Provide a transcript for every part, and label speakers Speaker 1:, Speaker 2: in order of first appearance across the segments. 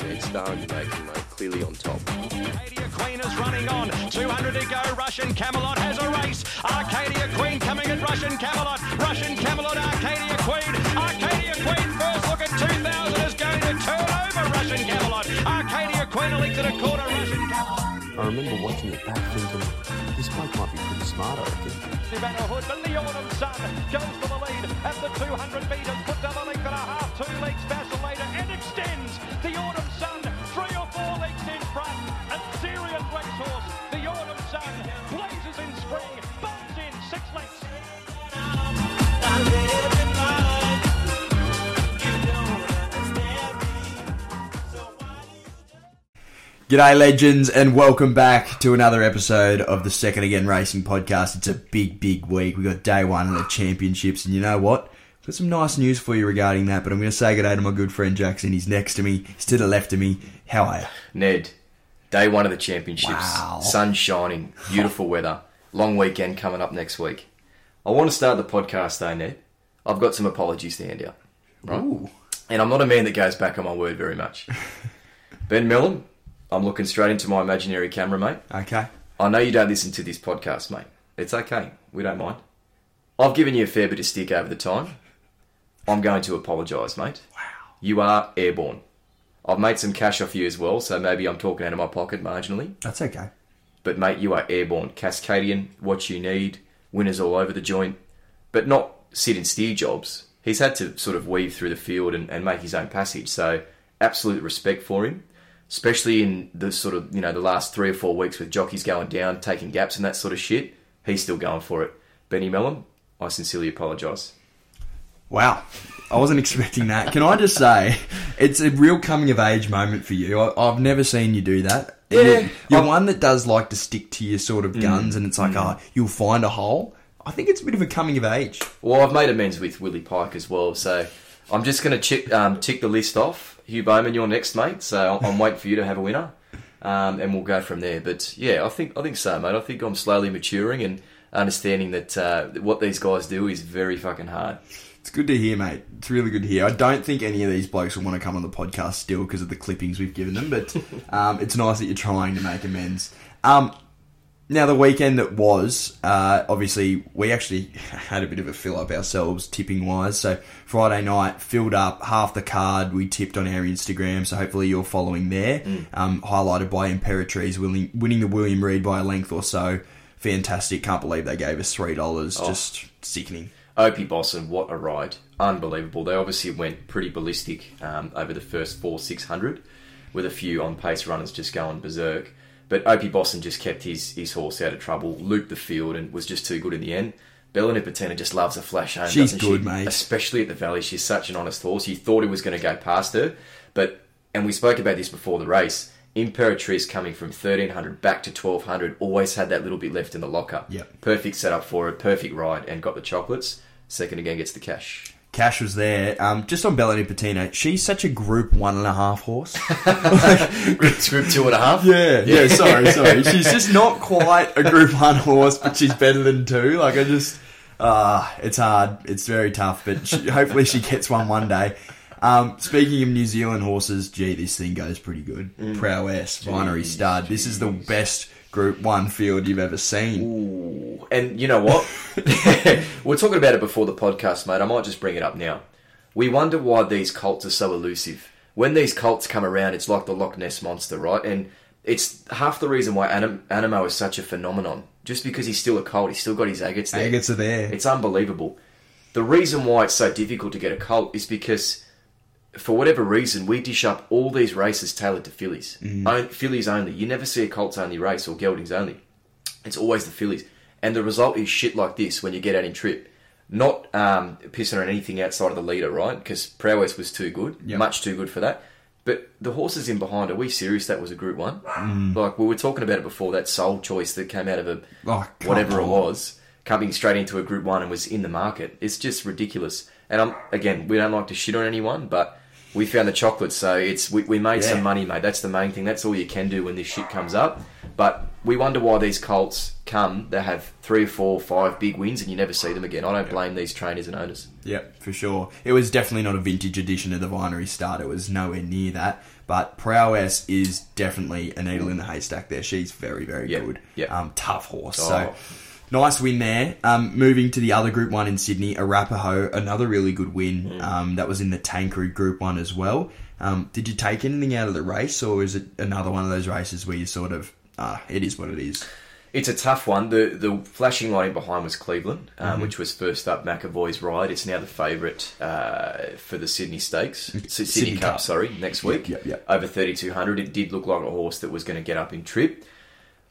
Speaker 1: And Jamaican mate, clearly on top.
Speaker 2: Arcadia Queen is running on. 200 to go. Russian Camelot has a race. Arcadia Queen coming at Russian Camelot. Russian Camelot, Arcadia Queen. Arcadia Queen first look at 2000 is going to turn over Russian Camelot. Arcadia Queen a quarter. Russian Camelot.
Speaker 3: I remember watching it back thinking, this bloke might be pretty smart, I reckon.
Speaker 2: Savannah Hood, but the Autumn Sun goes for the lead at the 200 metres. Puts up a length and a half. Two legs vacillator and extends. The Autumn
Speaker 4: G'day, legends, and welcome back to another episode of the Second Again Racing Podcast. It's a big, big week. We got day one of the championships, and you know what? Got some nice news for you regarding that. But I'm going to say g'day to my good friend Jackson. He's next to me. He's to the left of me. How are you?
Speaker 5: Ned, day one of the championships.
Speaker 4: Wow.
Speaker 5: Sun shining, beautiful weather, long weekend coming up next week. I want to start the podcast though, Ned. I've got some apologies to hand out. Right?
Speaker 4: Ooh.
Speaker 5: And I'm not a man that goes back on my word very much. ben Melham, I'm looking straight into my imaginary camera, mate.
Speaker 4: Okay.
Speaker 5: I know you don't listen to this podcast, mate. It's okay. We don't mind. I've given you a fair bit of stick over the time. I'm going to apologise, mate. Wow. You are airborne. I've made some cash off you as well, so maybe I'm talking out of my pocket marginally.
Speaker 4: That's okay.
Speaker 5: But mate, you are airborne. Cascadian, what you need, winners all over the joint, but not sit and steer jobs. He's had to sort of weave through the field and, and make his own passage. So absolute respect for him, especially in the sort of you know the last three or four weeks with jockeys going down, taking gaps and that sort of shit. He's still going for it. Benny Melham, I sincerely apologise.
Speaker 4: Wow. I wasn't expecting that. Can I just say, it's a real coming of age moment for you. I, I've never seen you do that.
Speaker 5: Yeah.
Speaker 4: You're, one that does like to stick to your sort of guns, and it's like, oh, you'll find a hole. I think it's a bit of a coming of age.
Speaker 5: Well, I've made amends with Willie Pike as well, so I'm just going to um, tick the list off. Hugh Bowman, you're next, mate. So I'm, I'm waiting for you to have a winner, um, and we'll go from there. But yeah, I think I think so, mate. I think I'm slowly maturing and understanding that uh, what these guys do is very fucking hard.
Speaker 4: It's good to hear, mate. It's really good to hear. I don't think any of these blokes will want to come on the podcast still because of the clippings we've given them, but um, it's nice that you're trying to make amends. Um, now, the weekend that was, uh, obviously, we actually had a bit of a fill up ourselves, tipping wise. So, Friday night filled up half the card. We tipped on our Instagram, so hopefully you're following there. Um, highlighted by Imperatrice winning, winning the William Reid by a length or so. Fantastic. Can't believe they gave us $3. Just sickening.
Speaker 5: Opie Bosson, what a ride! Unbelievable. They obviously went pretty ballistic um, over the first four six hundred, with a few on pace runners just going berserk. But Opie Bosson just kept his his horse out of trouble, looped the field, and was just too good in the end. Bella Nipotina just loves a flash home.
Speaker 4: She's
Speaker 5: doesn't
Speaker 4: good,
Speaker 5: she?
Speaker 4: mate.
Speaker 5: Especially at the Valley, she's such an honest horse. You thought he was going to go past her, but and we spoke about this before the race. Imperatrice coming from 1300 back to 1200 always had that little bit left in the locker.
Speaker 4: Yep.
Speaker 5: Perfect setup for it, perfect ride, and got the chocolates. Second again gets the cash.
Speaker 4: Cash was there. Um, just on Bella Nipotina, she's such a group one and a half horse.
Speaker 5: Group, group two and a half.
Speaker 4: yeah, yeah. Sorry, sorry. She's just not quite a group one horse, but she's better than two. Like I just, uh, it's hard. It's very tough, but she, hopefully she gets one one day. Um, speaking of New Zealand horses, gee, this thing goes pretty good. Prowess, Vinery Stud. This is the best Group One field you've ever seen.
Speaker 5: Ooh. And you know what? We're talking about it before the podcast, mate. I might just bring it up now. We wonder why these colts are so elusive. When these colts come around, it's like the Loch Ness monster, right? And it's half the reason why Anim- Anamoe is such a phenomenon. Just because he's still a colt, he's still got his agates there.
Speaker 4: Agates are there.
Speaker 5: It's unbelievable. The reason why it's so difficult to get a colt is because, for whatever reason, we dish up all these races tailored to fillies. On- fillies only. You never see a colts only race or geldings only. It's always the fillies. And the result is shit like this when you get out in trip. Not um, pissing on anything outside of the leader, right? Because Prowess was too good,
Speaker 4: Yep.
Speaker 5: much too good for that. But the horses in behind, are we serious that was a Group 1?
Speaker 4: Mm.
Speaker 5: Like, we were talking about it before, that sole choice that came out of a
Speaker 4: Oh,
Speaker 5: whatever it was, coming straight into a Group 1 and was in the market. It's just ridiculous. And I'm, again, we don't like to shit on anyone, but we found the chocolate, so it's we, we made
Speaker 4: Yeah.
Speaker 5: some money, mate. That's the main thing. That's all you can do when this shit comes up. But we wonder why these colts come. They have three or four, five big wins, and you never see them again. I don't blame these trainers and owners.
Speaker 4: Yep, for sure. It was definitely not a vintage edition of the Vinery Stud. It was nowhere near that. But Prowess is definitely a needle in the haystack there. She's very, very
Speaker 5: Yep,
Speaker 4: good.
Speaker 5: yep.
Speaker 4: Um, tough horse.
Speaker 5: Oh.
Speaker 4: So nice win there. Um, moving to the other Group 1 in Sydney, Arapaho, another really good win.
Speaker 5: Mm.
Speaker 4: Um, that was in the Tancred Group 1 as well. Um, did you take anything out of the race, or is it another one of those races where you sort of, ah, it is what it is?
Speaker 5: It's a tough one. The the flashing light in behind was Cleveland, um,
Speaker 4: Mm-hmm.
Speaker 5: which was first up McEvoy's ride. It's now the favourite uh, for the Sydney Stakes, Sydney,
Speaker 4: Sydney
Speaker 5: Cup,
Speaker 4: Cup.
Speaker 5: Sorry, next week.
Speaker 4: yep, yep.
Speaker 5: Over thirty two hundred. It did look like a horse that was going to get up in trip.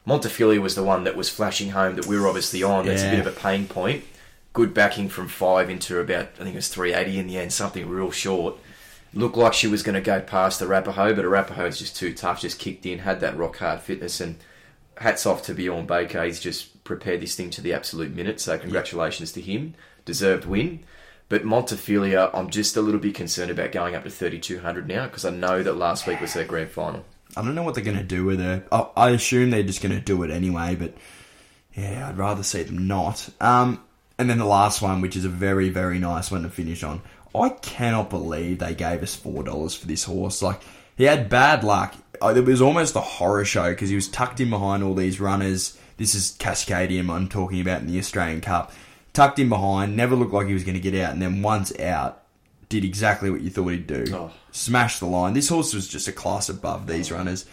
Speaker 5: Montefilia was the one that was flashing home that we were obviously on. That's a bit of a pain point. Good backing from five into about I think it was three eighty in the end. Something real short. Looked like she was going to go past the Arapaho, but Arapaho is just too tough. Just kicked in, had that rock hard fitness, and hats off to Bjorn Baker. He's just prepared this thing to the absolute minute. So congratulations to him. Deserved win. But Montefilia, I'm just a little bit concerned about going up to 3,200 now because I know that last week was their grand final.
Speaker 4: I don't know what they're going to do with her. I, I assume they're just going to do it anyway, but yeah, I'd rather see them not. Um, and then the last one, which is a very, very nice one to finish on. I cannot believe they gave us four dollars for this horse. Like he had bad luck. Uh, It was almost a horror show because he was tucked in behind all these runners. This is Cascadian I'm talking about in the Australian Cup. Tucked in behind, never looked like he was going to get out, and then once out, did exactly what you thought he'd do.
Speaker 5: Oh.
Speaker 4: Smashed the line. This horse was just a class above these runners.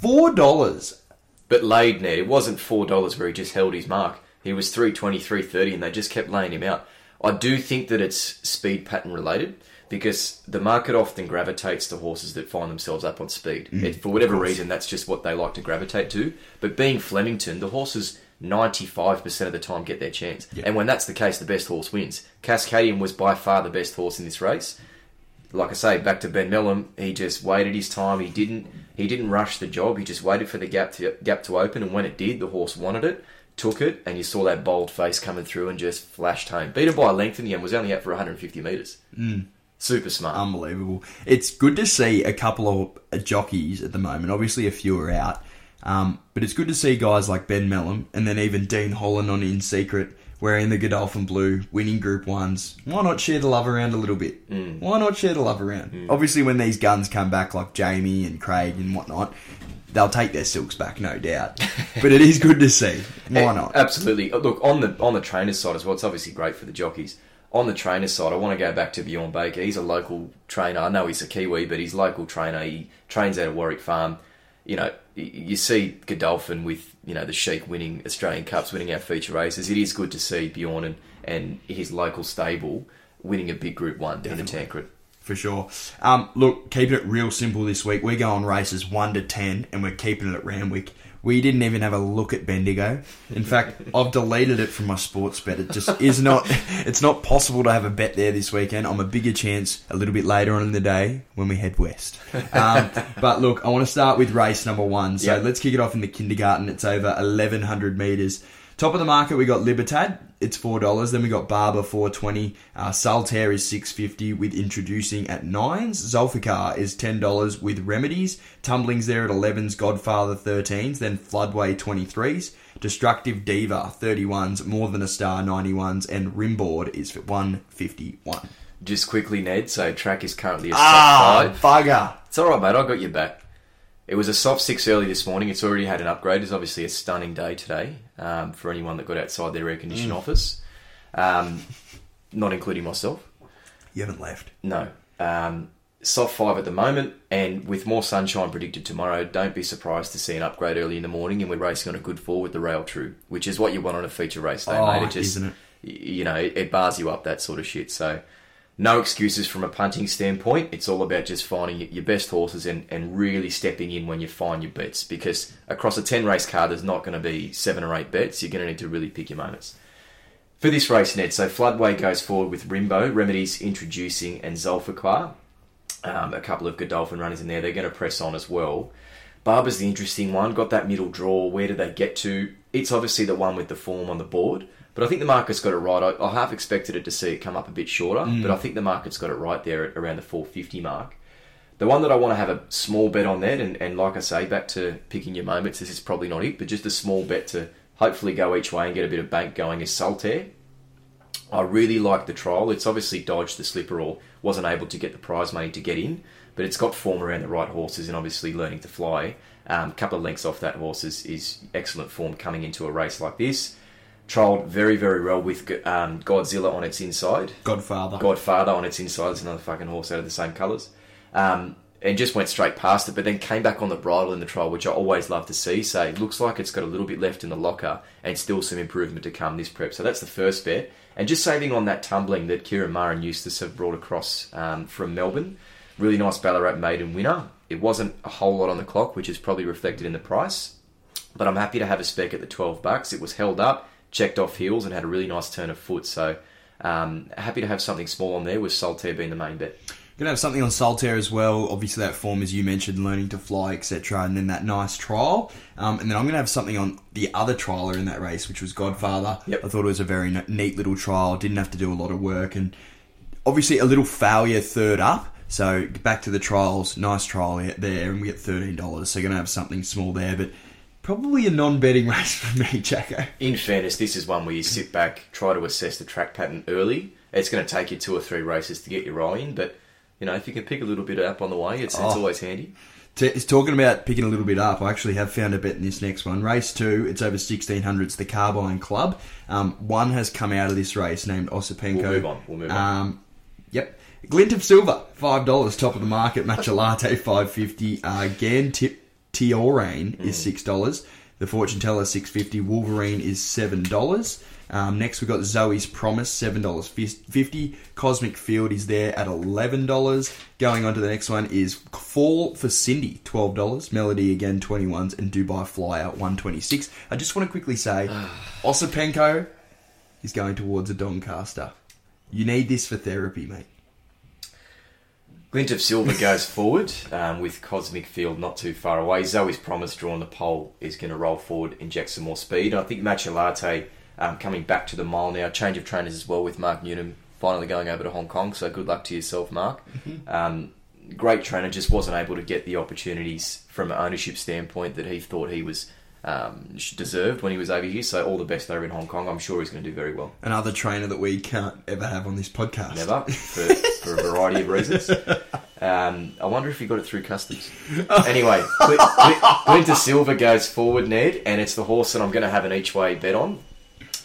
Speaker 4: Four dollars.
Speaker 5: But laid Ned, it wasn't four dollars where he just held his mark. He was 320, 330 and they just kept laying him out. I do think that it's speed pattern related because the market often gravitates to horses that find themselves up on speed.
Speaker 4: Mm,
Speaker 5: It, for whatever reason, that's just what they like to gravitate to. But being Flemington, the horses 95% of the time get their chance. And when that's the case, the best horse wins. Cascadian was by far the best horse in this race like I say, back to Ben Melham, he just waited his time. He didn't he didn't rush the job. He just waited for the gap to gap to open, and when it did, the horse wanted it, took it, and you saw that bold face coming through and just flashed home. Beat him by a length in the end. Was only out for 150 meters. Mm. Super smart.
Speaker 4: Unbelievable. It's good to see a couple of jockeys at the moment. Obviously, a few are out. Um, but it's good to see guys like Ben Melham and then even Dean Holland on In Secret wearing the Godolphin blue, winning Group 1s. Why not share the love around a little bit? Why not share the love around? Obviously, when these guns come back like Jamie and Craig and whatnot, they'll take their silks back, no doubt. but it is good to see. Why not?
Speaker 5: Absolutely. Uh, Look on the on the trainers side as well. It's obviously great for the jockeys. On the trainers side, I want to go back to Bjorn Baker. He's a local trainer. I know he's a Kiwi, but he's a local trainer. He trains out of Warwick Farm. You know, you see Godolphin with you know the Sheik winning Australian Cups, winning our feature races. It is good to see Bjorn and, and his local stable winning a big Group One down in Tancred.
Speaker 4: For sure. Um, look, keeping it real simple this week. We're going races 1 to 10, and we're keeping it at Randwick. We didn't even have a look at Bendigo. In fact, I've deleted it from my sports bet. It just is not. It's not possible to have a bet there this weekend. I'm a bigger chance a little bit later on in the day when we head west. Um, but look, I want to start with race number one. So
Speaker 5: Yep.
Speaker 4: let's kick it off in the kindergarten. It's over 1100 meters. Top of the market, we got Libertad. It's four dollars. Then we got Barber four twenty. Uh, Saltaire is six fifty with introducing at nines. Zulfikar is ten dollars with remedies. Tumblings there at elevens. Godfather thirteens. Then Floodway twenty threes. Destructive Diva thirty ones. More than a star ninety ones. And Rimboard is for one fifty one.
Speaker 5: Just quickly, Ned. So track is currently a
Speaker 4: Ah,
Speaker 5: soft five.
Speaker 4: bugger.
Speaker 5: It's all right, mate. I got your back. It was a soft six early this morning. It's already had an upgrade. It's obviously a stunning day today um, for anyone that got outside their air conditioned office, um, not including myself.
Speaker 4: You haven't left.
Speaker 5: No. Um, soft five at the moment, and with more sunshine predicted tomorrow, don't be surprised to see an upgrade early in the morning. And we're racing on a good four with the rail true, which is what you want on a feature race day,
Speaker 4: Oh,
Speaker 5: mate. It just,
Speaker 4: isn't it?
Speaker 5: you know, it bars you up that sort of shit. So, no excuses from a punting standpoint. It's all about just finding your best horses and, and really stepping in when you find your bets. Because across a ten race card, there's not going to be seven or eight bets. You're going to need to really pick your moments for this race, Ned. So Floodway goes forward with Rimbo, Remedies introducing, and Zulfikar. Um, a couple of Godolphin runners in there. They're going to press on as well. Barber's the interesting one. Got that middle draw. Where do they get to? It's obviously the one with the form on the board. But I think the market's got it right. I, I half expected it to see it come up a bit shorter, but I think the market's got it right there at around the 450 mark. The one that I want to have a small bet on that, and, and like I say, back to picking your moments, this is probably not it, but just a small bet to hopefully go each way and get a bit of bank going is Saltaire. I really like the trial. It's obviously dodged the slipper or wasn't able to get the prize money to get in, but it's got form around the right horses and obviously learning to fly. A um, couple of lengths off that horse is, is excellent form coming into a race like this. Trialled very, very well with um, Godzilla on its inside.
Speaker 4: Godfather.
Speaker 5: Godfather on its inside. It's another fucking horse out of the same colours. Um, and just went straight past it, but then came back on the bridle in the trial, which I always love to see. So it looks like it's got a little bit left in the locker and still some improvement to come this prep. So that's the first bet. And just saving on that tumbling that Ciaron Maher and Eustace have brought across um, from Melbourne. Really nice Ballarat maiden winner. It wasn't a whole lot on the clock, which is probably reflected in the price. But I'm happy to have a spec at the 12 bucks. It was held up, checked off heels, and had a really nice turn of foot. So um, happy to have something small on there with Saltaire being the main bet.
Speaker 4: Gonna have something on Saltaire as well. Obviously, that form, as you mentioned, learning to fly, etc., and then that nice trial. Um, and then I'm gonna have something on the other trialer in that race, which was Godfather.
Speaker 5: Yep.
Speaker 4: I thought it was a very neat little trial. Didn't have to do a lot of work, and obviously a little failure third up. So back to the trials, nice trial there, and we get thirteen dollars. So gonna have something small there, but probably a non-betting race for me, Jacko.
Speaker 5: In fairness, this is one where you sit back, try to assess the track pattern early. It's going to take you two or three races to get your eye in, but you know if you can pick a little bit up on the way, it's, it's
Speaker 4: Oh.
Speaker 5: always handy.
Speaker 4: It's talking about picking a little bit up. I actually have found a bet in this next one. Race two, it's over 1600. It's the Carbine Club. Um, one has come out of this race named Osipenko.
Speaker 5: We'll move on, we'll move on.
Speaker 4: Um, yep. Glint of Silver, $5, top of the market. Matcha Latte, 550 uh, Again, Tip Tiorane is
Speaker 5: Hmm.
Speaker 4: $6. The Fortune Teller, 650 Wolverine is $7. Um, next, we've got Zoe's Promise, $7.50. Cosmic Field is there at $11. Going on to the next one is Fall for Cindy, $12. Melody again, 21s. And Dubai Flyer, 126 I just want to quickly say, Osipenko is going towards a Doncaster. You need this for therapy, mate.
Speaker 5: Glint of Silver goes forward um, with Cosmic Field not too far away. Zoe's Promise drawn the pole is going to roll forward, inject some more speed. I think Matcha Latte um, coming back to the mile now. Change of trainers as well with Mark Newnham finally going over to Hong Kong. So good luck to yourself, Mark. Um, great trainer, just wasn't able to get the opportunities from an ownership standpoint that he thought he was um, deserved when he was over here. So all the best over in Hong Kong. I'm sure he's going to do very well.
Speaker 4: Another trainer that we can't ever have on this podcast.
Speaker 5: Never, for, for a variety of reasons. Um, I wonder if he got it through customs. Anyway, Gl- Glinter Silver goes forward, Ned, and it's the horse that I'm going to have an each way bet on.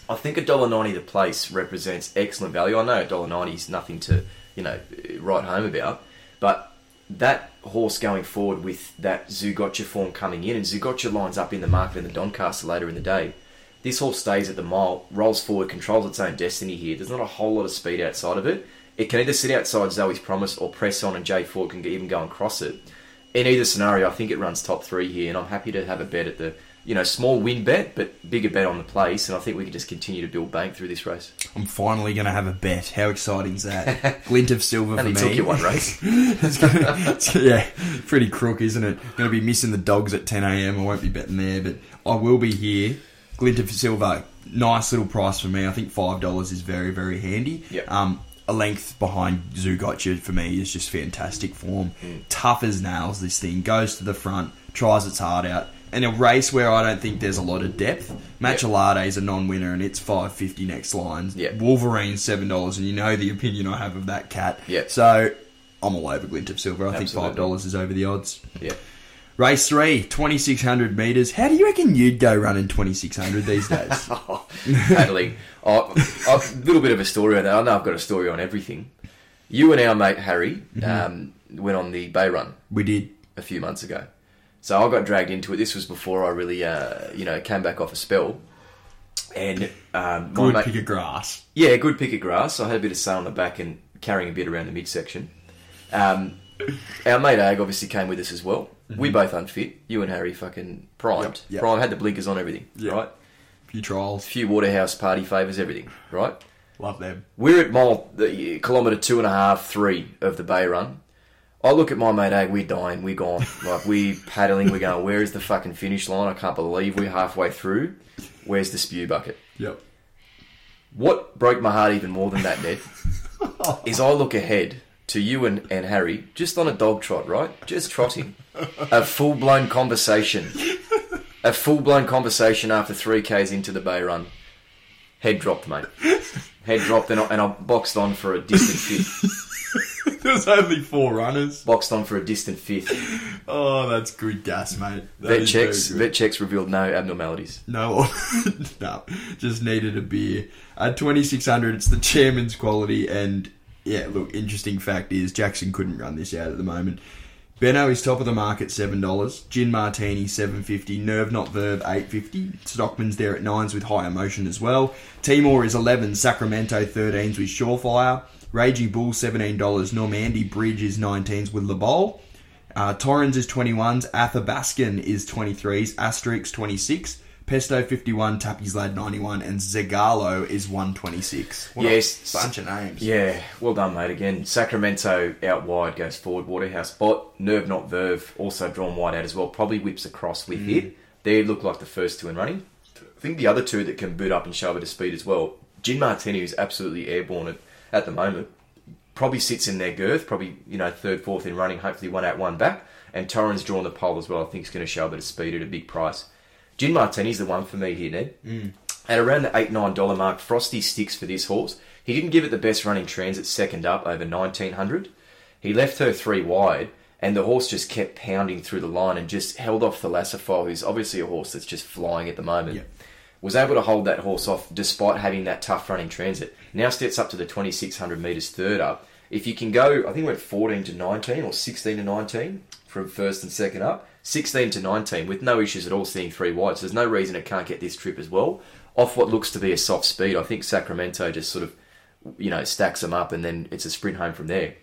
Speaker 5: I think $1.90 the place represents excellent value. I know $1.90 is nothing to, you know, write home about, but that horse going forward with that Zougotcha form coming in, and Zougotcha lines up in the market in the Doncaster later in the day. This horse stays at the mile, rolls forward, controls its own destiny here. There's not a whole lot of speed outside of it. It can either sit outside Zoe's Promise or press on, and Jay Ford can even go and cross it. In either scenario, I think it runs top three here, and I'm happy to have a bet at the, you know, small win bet, but bigger bet on the place, and I think we can just continue to build bank through this race.
Speaker 4: I'm finally going to have a bet. How exciting is that? Glint of silver for me.
Speaker 5: took you one race.
Speaker 4: It's gonna- it's- yeah, pretty crook, isn't it? Going to be missing the dogs at 10 a.m. I won't be betting there, but I will be here. Glint of silver, nice little price for me. I think five dollars is very, very handy.
Speaker 5: Yep.
Speaker 4: Um, a length behind Zougotcha for me is just fantastic form. Tough as nails. This thing goes to the front, tries its heart out. In a race where I don't think there's a lot of depth, Matcha Latte is a non-winner and it's five fifty next lines.
Speaker 5: Yep.
Speaker 4: Wolverine seven dollars, and you know the opinion I have of that cat.
Speaker 5: Yep.
Speaker 4: So I'm all over Glint of Silver. I think five dollars is over the odds.
Speaker 5: Yeah.
Speaker 4: Race three, 2600 metres. How do you reckon you'd go running 2600 these days?
Speaker 5: paddling. Oh, a little bit of a story on that. I know I've got a story on everything. You and our mate Harry um, went on the Bay Run
Speaker 4: we did.
Speaker 5: a few months ago. So I got dragged into it. This was before I really, uh, you know, came back off a spell. And um,
Speaker 4: Good
Speaker 5: mate-
Speaker 4: pick of grass.
Speaker 5: yeah, good pick of grass. I had a bit of sun on the back and carrying a bit around the midsection. Um, our mate Ag obviously came with us as well. We both unfit. You and Harry fucking primed.
Speaker 4: Yep, yep.
Speaker 5: Prime had the blinkers on everything,
Speaker 4: Yep.
Speaker 5: right?
Speaker 4: few trials.
Speaker 5: few Waterhouse party favours, everything, right?
Speaker 4: Love them.
Speaker 5: We're at mile the kilometre two and a half, three of the Bay Run. I look at my mate Ag, we're dying, we're gone. Like we paddling, we're going, where is the fucking finish line? I can't believe we're halfway through. Where's the spew bucket?
Speaker 4: Yep.
Speaker 5: What broke my heart even more than that, Ned, is I look ahead to you and, and Harry, just on a dog trot, right? Just trotting. a full blown conversation. A full blown conversation after 3Ks into the bay run. Head dropped, mate. Head dropped, and I, and I boxed on for a distant fifth.
Speaker 4: Was only four runners.
Speaker 5: Boxed on for a distant fifth.
Speaker 4: Oh, that's good gas, mate. That
Speaker 5: Vet
Speaker 4: is
Speaker 5: checks,
Speaker 4: good.
Speaker 5: vet checks revealed no abnormalities.
Speaker 4: No, no, just needed a beer. At 2600, it's the chairman's quality. And yeah, look, interesting fact is Jackson couldn't run this out at the moment. Benno is top of the market, $7. Gin Martini, 750 Nerve Not Verve, 850 Stockman's there at 9s with high emotion as well. Timor is 11 Sacramento, 13s with Surefire. Raging Bull, $17. Normandy Bridge is 19s with Le Bowl. Uh, Torrens is 21s, Athabascan is 23s, Asterix 26, Pesto 51, Tappy's Lad 91, and Zegalo is 126. What
Speaker 5: Yes.
Speaker 4: a bunch of names.
Speaker 5: Yeah, well done, mate. Again, Sacramento out wide goes forward. Waterhouse Bott. Nerve not Verve also drawn wide out as well. Probably whips across with it. They look like the first two in running. I think the other two that can boot up and show a bit of speed as well. Gin Martini, who's absolutely airborne at, at the moment, probably sits in their girth. Probably you know third, fourth in running. Hopefully one out, one back. And Torrens drawn the pole as well. I think he's going to show a bit of speed at a big price. Gin Martini's the one for me here, Ned. Mm. At around the eight nine dollar mark, Frosty sticks for this horse. He didn't give it the best running transit second up over nineteen hundred. He left her three wide, and the horse just kept pounding through the line and just held off the Lassifol, who's obviously a horse that's just flying at the moment.
Speaker 4: Yep.
Speaker 5: Was able to hold that horse off despite having that tough running transit. Now steps up to the twenty six hundred meters third up. If you can go, I think it went fourteen to nineteen or sixteen to nineteen from first and second up. 16 to 19 with no issues at all seeing three wide. So there's no reason it can't get this trip as well. Off what looks to be a soft speed, I think Sacramento just sort of, you know, stacks them up and then it's a sprint home from there.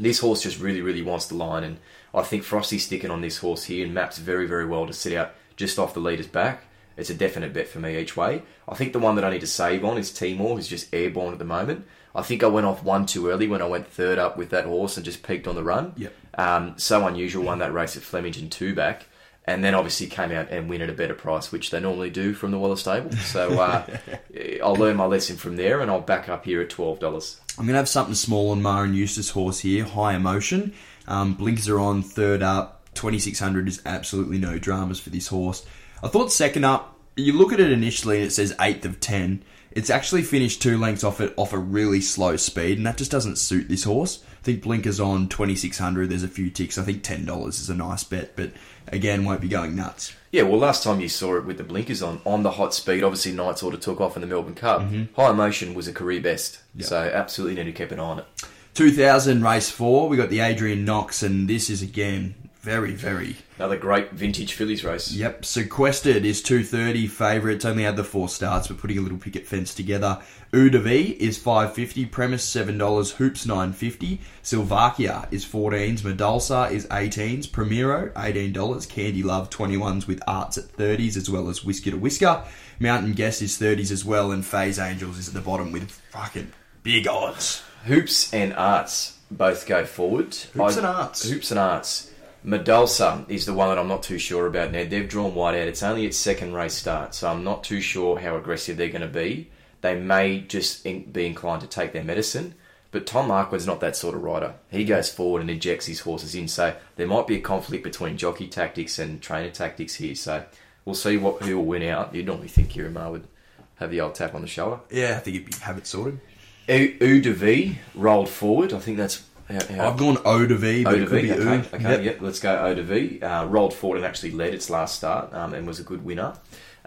Speaker 5: This horse just really, really wants the line, and I think Frosty's sticking on this horse here and maps very, very well to sit out just off the leader's back. It's a definite bet for me each way. I think the one that I need to save on is Timor, who's just airborne at the moment. I think I went off one too early when I went third up with that horse and just peaked on the run.
Speaker 4: Yep.
Speaker 5: Um, so unusual, won that race at Flemington two back, and then obviously came out and win at a better price, which they normally do from the Waller stable. So uh, I'll learn my lesson from there, and I'll back up here at twelve dollars.
Speaker 4: I'm going to have something small on Maher and Eustace horse here, high emotion. Um, blinkers are on, third up. 2600 is absolutely no dramas for this horse. I thought second up, you look at it initially and it says 8th of 10. It's actually finished two lengths off it off a really slow speed, and that just doesn't suit this horse. I think blinkers on 2600, there's a few ticks. I think $10 is a nice bet, but again, won't be going nuts.
Speaker 5: Yeah, well, last time you saw it with the blinkers on, on the hot speed, obviously Knights Order took off in the Melbourne Cup. Mm-hmm. High Emotion was a career best, so absolutely need to keep an eye on it.
Speaker 4: 2000 race four, we got the Adrian Knox, and this is again very, very
Speaker 5: Another great vintage fillies race.
Speaker 4: Yep, sequestered is 230 Favourites only had the four starts. We're putting a little picket fence together. Uda V is 550, Premise $7, Hoops 950, Silvakia is 14s, Medulsa is 18s, Primero $18, Candy Love 21s with Arts at 30s as well as Whisker to Whisker. Mountain Guess is 30s as well, and Phase Angels is at the bottom with fucking big odds.
Speaker 5: Hoops and Arts both go forward.
Speaker 4: Hoops and Arts.
Speaker 5: Hoops and Arts. Medulsa is the one that I'm not too sure about, now. They've drawn wide out. It's only its second race start, so I'm not too sure how aggressive they're going to be. They may just be inclined to take their medicine, but Tom Marquand's not that sort of rider. He goes forward and injects his horses in, so there might be a conflict between jockey tactics and trainer tactics here. So we'll see what who will win out. You'd normally think Ciaron Maher would have the old tap on the shoulder.
Speaker 4: Yeah, I think you'd have it sorted.
Speaker 5: U U de V rolled forward. I think that's how, how
Speaker 4: I've gone O to V, but
Speaker 5: O
Speaker 4: it could
Speaker 5: V.
Speaker 4: be
Speaker 5: Okay, okay,
Speaker 4: Yep.
Speaker 5: yep. Let's go O to V. Uh, rolled forward and actually led its last start um, and was a good winner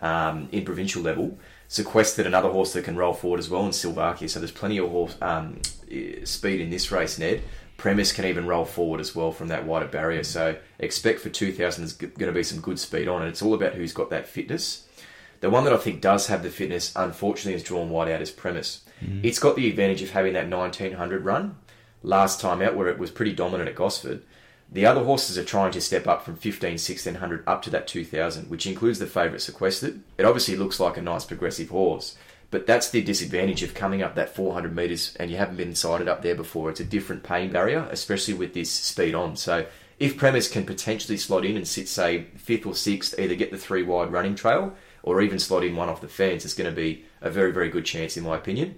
Speaker 5: um, in provincial level. Sequestered another horse that can roll forward as well in Silvakia. So there's plenty of horse um, speed in this race, Ned. Premise can even roll forward as well from that wider barrier. So expect for 2000 there's going to be some good speed on it. It's all about who's got that fitness. The one that I think does have the fitness, unfortunately, is drawn wide out as Premise. It's got the advantage of having that 1900 run last time out where it was pretty dominant at Gosford. The other horses are trying to step up from 15, 1600 up to that 2000, which includes the favourite sequestered. It obviously looks like a nice progressive horse, but that's the disadvantage of coming up that 400 metres and you haven't been sighted up there before. It's a different pain barrier, especially with this speed on. So if Premise can potentially slot in and sit, say, fifth or sixth, either get the three wide running trail or even slot in one off the fence, it's going to be a very, very good chance, in my opinion.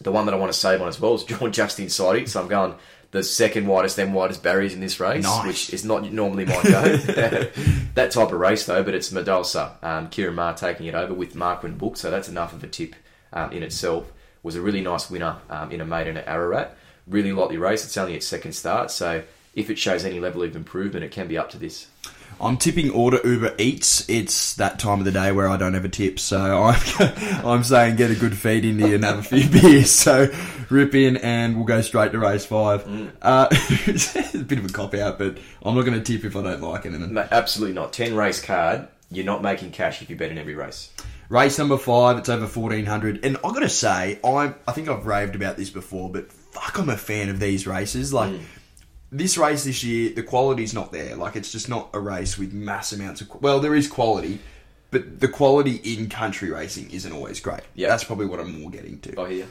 Speaker 5: The one that I want to save on as well is drawn just inside it, so I'm going the second widest, then widest barriers in this race,
Speaker 4: Nice.
Speaker 5: which is not normally my go. that type of race, though, but it's Medalsa. Um, Ciaron Maher taking it over with Marquand Book, so that's enough of a tip um, in itself. Was a really nice winner um, in a maiden at Ararat. Really lightly race. It's only its second start, so if it shows any level of improvement, it can be up to this.
Speaker 4: I'm tipping order Uber Eats. It's that time of the day where I don't have a tip, so I'm I'm saying get a good feed in you and have a few beers. So rip in and we'll go straight to race five. Uh, it's a bit of a cop out, but I'm not going to tip if I don't like it.
Speaker 5: No, absolutely not. Ten race card. You're not making cash if you bet in every race.
Speaker 4: Race number five, it's over 1400. And i got to say, I I think I've raved about this before, but fuck, I'm a fan of these races. Like, this race this year, the quality's not there. Like, it's just not a race with mass amounts of. Well, there is quality, but the quality in country racing isn't always great.
Speaker 5: Yeah.
Speaker 4: That's probably what I'm more getting to.
Speaker 5: I hear.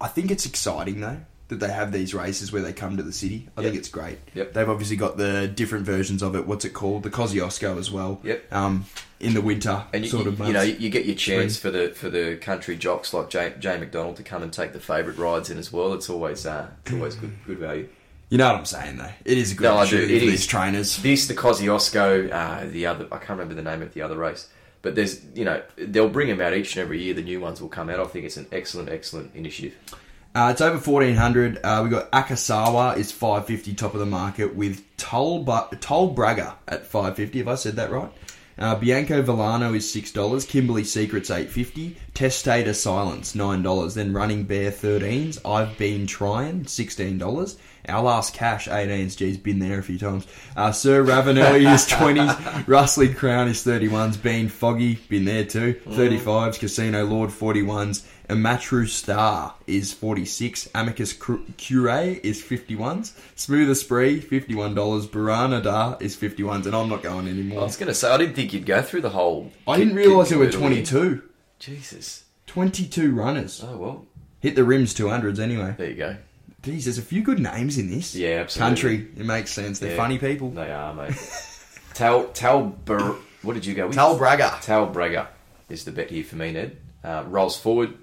Speaker 4: I think it's exciting though that they have these races where they come to the city. I
Speaker 5: Yep.
Speaker 4: think it's great.
Speaker 5: Yep.
Speaker 4: They've obviously got the different versions of it. What's it called? The Kosciuszko as well.
Speaker 5: Yep.
Speaker 4: Um, in the winter
Speaker 5: And you,
Speaker 4: sort
Speaker 5: you,
Speaker 4: of
Speaker 5: you know, you get your chance for the for the country jocks like Jay, Jay McDonald to come and take the favourite rides in as well. It's always uh, it's always good good value.
Speaker 4: You know what I'm saying, though. It is a good
Speaker 5: No, I do. It
Speaker 4: for
Speaker 5: is.
Speaker 4: these trainers.
Speaker 5: This, the Kosciuszko, uh, the other, I can't remember the name of the other race, but there's, you know, they'll bring them out each and every year. The new ones will come out. I think it's an excellent, excellent initiative.
Speaker 4: Uh, it's over 1400. Uh, we've got Akasawa is 550 top of the market with Toll, Bu- Braga at 550, if I said that right? Uh, Bianco Villano is six dollars. Kimberly Secrets eight fifty. Testator Silence nine dollars. Then Running Bear thirteens. I've been trying sixteen dollars. Our last cash 18s. G's been there a few times. Uh, Sir Ravenelli is twenties. Rustly Crown is thirty ones. Bean Foggy been there too. Thirty fives. Casino Lord forty ones. Amatru Star is 46. Amicus Cure is 51s. Smooth Spree, $51. Baranada is 51s. And I'm not going anymore.
Speaker 5: I
Speaker 4: anymore.
Speaker 5: was going to say, I didn't think you'd go through the whole.
Speaker 4: I didn't realise
Speaker 5: kit
Speaker 4: there were 22.
Speaker 5: Jesus.
Speaker 4: 22 runners.
Speaker 5: Oh, well,
Speaker 4: Hit the rims 200s anyway.
Speaker 5: there you go.
Speaker 4: Geez, there's a few good names in this.
Speaker 5: Yeah, absolutely.
Speaker 4: Country, it makes sense. They're
Speaker 5: Yeah.
Speaker 4: funny people.
Speaker 5: They are, mate. Tal, Tal, what did you go with?
Speaker 4: Tal Braga.
Speaker 5: Tal Braga is the bet here for me, Ned. Uh, rolls forward.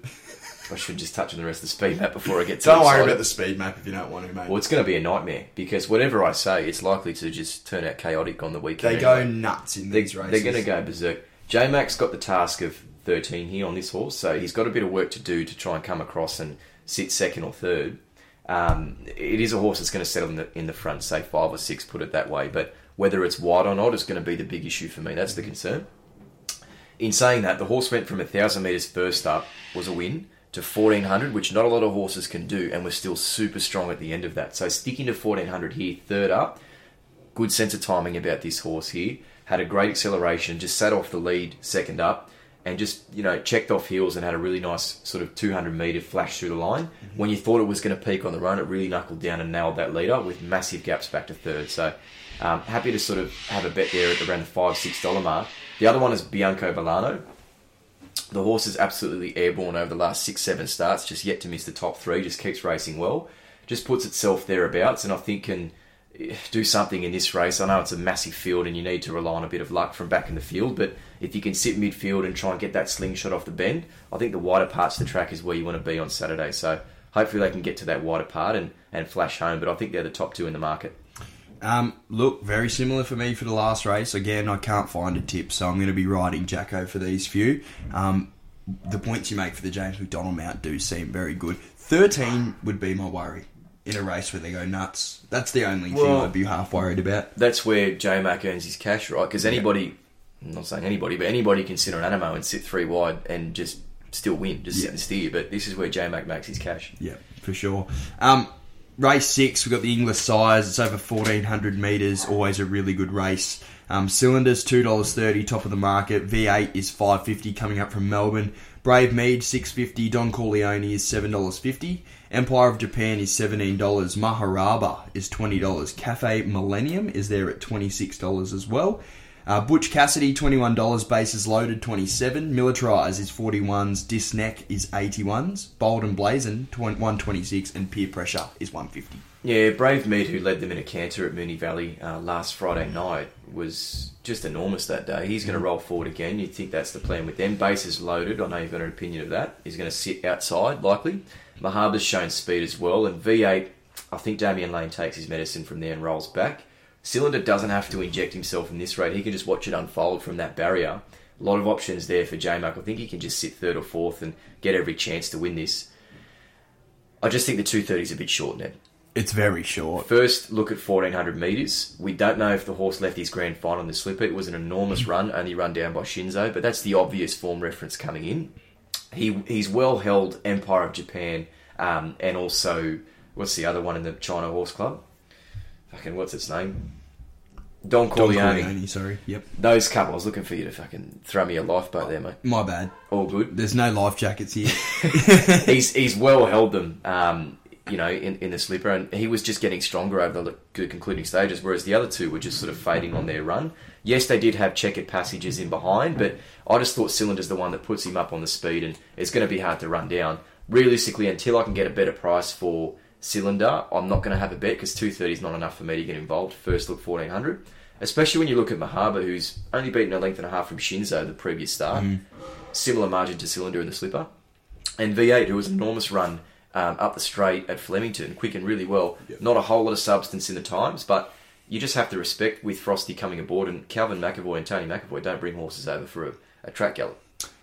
Speaker 5: I should just touch on the rest of the speed map before I get to
Speaker 4: Don't worry about the speed map if you don't want to, mate.
Speaker 5: Well, it's going to be a nightmare because whatever I say, it's likely to just turn out chaotic on the weekend.
Speaker 4: they go nuts in these races.
Speaker 5: they're going to go berserk. J Max got the task of 13 here on this horse, so he's got a bit of work to do to try and come across and sit second or third. Um, it is a horse that's going to settle in the, in the front, say five or six, put it that way. But whether it's wide or not is going to be the big issue for me. That's the concern. In saying that, the horse went from 1,000 metres first up, was a win, to 1,400, which not a lot of horses can do, and was still super strong at the end of that. So sticking to 1,400 here, third up, good sense of timing about this horse here. Had a great acceleration, just sat off the lead second up, and just you know checked off heels and had a really nice sort of 200 meter flash through the line. When you thought it was going to peak on the run, it really knuckled down and nailed that leader with massive gaps back to third. So um, happy to sort of have a bet there at around the five six dollar mark. The other one is Bianco Villano. The horse is absolutely airborne over the last six, seven starts, just yet to miss the top three, just keeps racing well, just puts itself thereabouts, and I think can do something in this race. I know it's a massive field and you need to rely on a bit of luck from back in the field, but if you can sit midfield and try and get that slingshot off the bend, I think the wider parts of the track is where you want to be on Saturday. So hopefully they can get to that wider part and, and flash home, but I think they're the top two in the market.
Speaker 4: Um, look, very similar for me for the last race. Again, I can't find a tip, so I'm going to be riding Jacko for these few. Um, the points you make for the James McDonald mount do seem very good. 13 would be my worry in a race where they go nuts. That's the only thing I'd be half worried about.
Speaker 5: That's where J Mac earns his cash, right? Because anybody, I'm not saying anybody, but anybody can sit on Anamoe and sit three wide and just still win, just sit and steer. But this is where J Mac makes his cash.
Speaker 4: Yeah, for sure. Um, race six, we've got the Inglis Sires. It's over 1400 metres. Always a really good race. Um, cylinders $2.30, top of the market. V8 is 550 coming up from Melbourne. Brave Mead 650. Don Corleone is $7.50. Empire of Japan is $17. Mahaba is $20. Cafe Millennium is there at $26 as well. Uh, Butch Cassidy, $21. Bases loaded, 27 Militarize is 41s. Disneck is 81s. Bold and Blazon, 20 126. And Peer Pressure is 150
Speaker 5: Yeah, Brave Mead, who led them in a canter at Moonee Valley uh, last Friday night, was just enormous that day. He's going to roll forward again. You'd think that's the plan with them. Bases loaded. I know you've got an opinion of that. He's going to sit outside, likely. Mahaba's shown speed as well. And V8, I think Damian Lane takes his medicine from there and rolls back. Cylinder doesn't have to inject himself in this rate. He can just watch it unfold from that barrier. A lot of options there for J Mac. I think he can just sit third or fourth and get every chance to win this. I just think the 230 is a bit short, Ned.
Speaker 4: It's very short.
Speaker 5: First, look at 1400 metres. We don't know if the horse left his grand final in the slipper. It was an enormous mm. run, only run down by Shinzo, but that's the obvious form reference coming in. He He's well held Empire of Japan um, and also, what's the other one in the China Horse Club? Fucking, what's its name? Don
Speaker 4: Don
Speaker 5: Corleone.
Speaker 4: Corleone, sorry. Yep.
Speaker 5: Those couple, I was looking for you to fucking throw me a lifeboat there, mate.
Speaker 4: My bad.
Speaker 5: All good.
Speaker 4: There's no life jackets here.
Speaker 5: he's he's well held them, um, you know, in, in the slipper, and he was just getting stronger over the, the concluding stages, whereas the other two were just sort of fading on their run. Yes, they did have checkered passages in behind, but I just thought Cylinder's the one that puts him up on the speed, and it's going to be hard to run down. Realistically, until I can get a better price for Cylinder, I'm not going to have a bet because 230 is not enough for me to get involved. First look 1400. Especially when you look at Mahaba, who's only beaten a length and a half from Shinzo the previous start. Mm. Similar margin to Cylinder in the slipper and V8, who was an enormous run um, up the straight at Flemington, quick and really well. Not a whole lot of substance in the times, but you just have to respect with Frosty coming aboard, and Calvin McEvoy and Tony McEvoy don't bring horses over for a, a track gallop.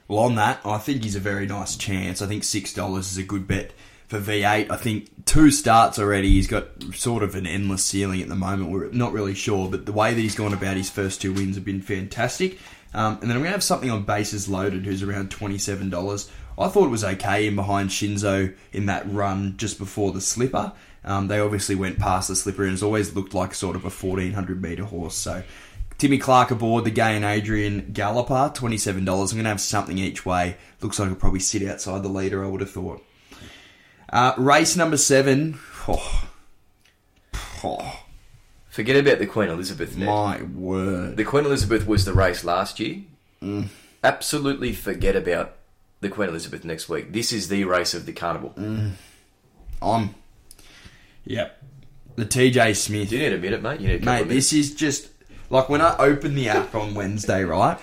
Speaker 4: Well, on that, I think he's a very nice chance. I think six dollars is a good bet for V8. I think two starts already. He's got sort of an endless ceiling at the moment. We're not really sure, but the way that he's gone about his first two wins have been fantastic. Um, and then I'm going to have something on bases loaded, who's around twenty seven dollars. I thought it was okay in behind Shinzo in that run just before the slipper. Um, they obviously went past the slipper and it's always looked like sort of a 1400 metre horse. So Timmy Clark aboard the Gai and Adrian Galloper, $27. I'm going to have something each way. Looks like it'll probably sit outside the leader, I would have thought. Uh, race number seven. Oh, oh,
Speaker 5: Forget about the Queen Elizabeth. Ned.
Speaker 4: my word.
Speaker 5: The Queen Elizabeth was the race last year. Absolutely forget about the Queen Elizabeth next week. This is the race of the carnival.
Speaker 4: I'm. Yep. The TJ Smith.
Speaker 5: Do you need a minute, mate? You need a couple
Speaker 4: Mate, this is just like when I open the app on Wednesday, right?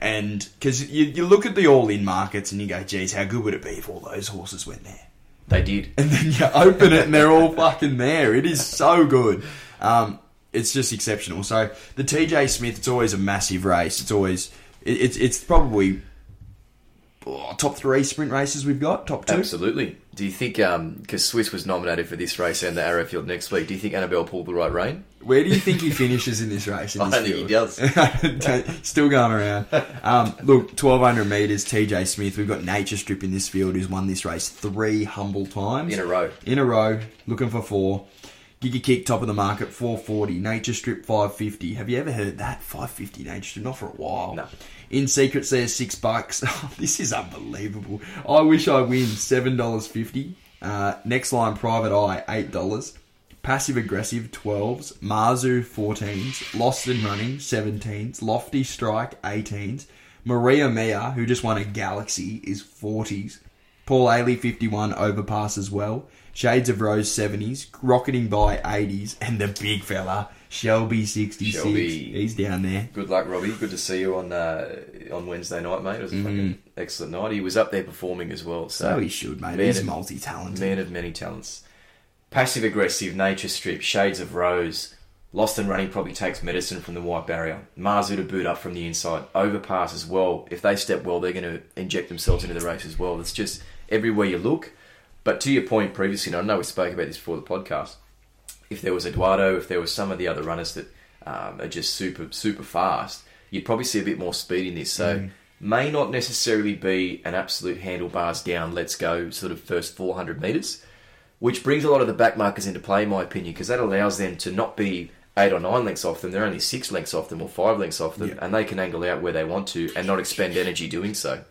Speaker 4: And because you, you look at the all in markets and you go, geez, how good would it be if all those horses went there?
Speaker 5: They did.
Speaker 4: And then you open it and they're all fucking there. It is so good. Um, it's just exceptional. So the TJ Smith, it's always a massive race. It's always, it, it's it's probably oh, top three sprint races we've got, top two.
Speaker 5: Absolutely. Do you think, because Swiss was nominated for this race and the Arrowfield next week, do you think Annabel pulled the right rein?
Speaker 4: Where do you think he finishes in this race? In
Speaker 5: I
Speaker 4: this
Speaker 5: think he does.
Speaker 4: Still going around. Um, look, 1200 metres, TJ Smith. We've got Nature Strip in this field who's won this race three humble times.
Speaker 5: In a row.
Speaker 4: In a row, looking for four. Giga Kick, top of the market, 440. Nature Strip, 550. Have you ever heard that? 550 Nature Strip? Not for a while.
Speaker 5: No.
Speaker 4: In Secret says six bucks. Oh, this is unbelievable. I wish I win $7.50. Uh, next line, Private Eye, $8. Passive Aggressive, 12s. Marzu, 14s. Lost and Running, 17s. Lofty Strike, 18s. Maria Mia, who just won a Galaxy, is 40s. Paul Ailey, 51, overpass as well. Shades of Rose, 70s. Rocketing by, 80s. And the big fella, Shelby, 66.
Speaker 5: Shelby.
Speaker 4: He's down there.
Speaker 5: Good luck, Robbie. Good to see you on uh, on Wednesday night, mate. It was a
Speaker 4: Mm.
Speaker 5: fucking excellent night. He was up there performing as well. So,
Speaker 4: So he should, mate.
Speaker 5: Man
Speaker 4: He's
Speaker 5: of-
Speaker 4: multi talented.
Speaker 5: Man of many talents. Passive aggressive, nature strip, shades of rose. Lost and running probably takes medicine from the white barrier. Marzu to boot up from the inside. Overpass as well. If they step well, they're going to inject themselves into the race as well. It's just everywhere you look. But to your point previously, and I know we spoke about this before the podcast. If there was Eduardo, if there was some of the other runners that um, are just super super fast, you'd probably see a bit more speed in this. So may not necessarily be an absolute handlebars down, let's go sort of first 400 meters which brings a lot of the back markers into play, in my opinion, because that allows them to not be eight or nine lengths off them. They're only six lengths off them or five lengths off them,
Speaker 4: Yeah.
Speaker 5: and they can angle out where they want to and not expend energy doing so.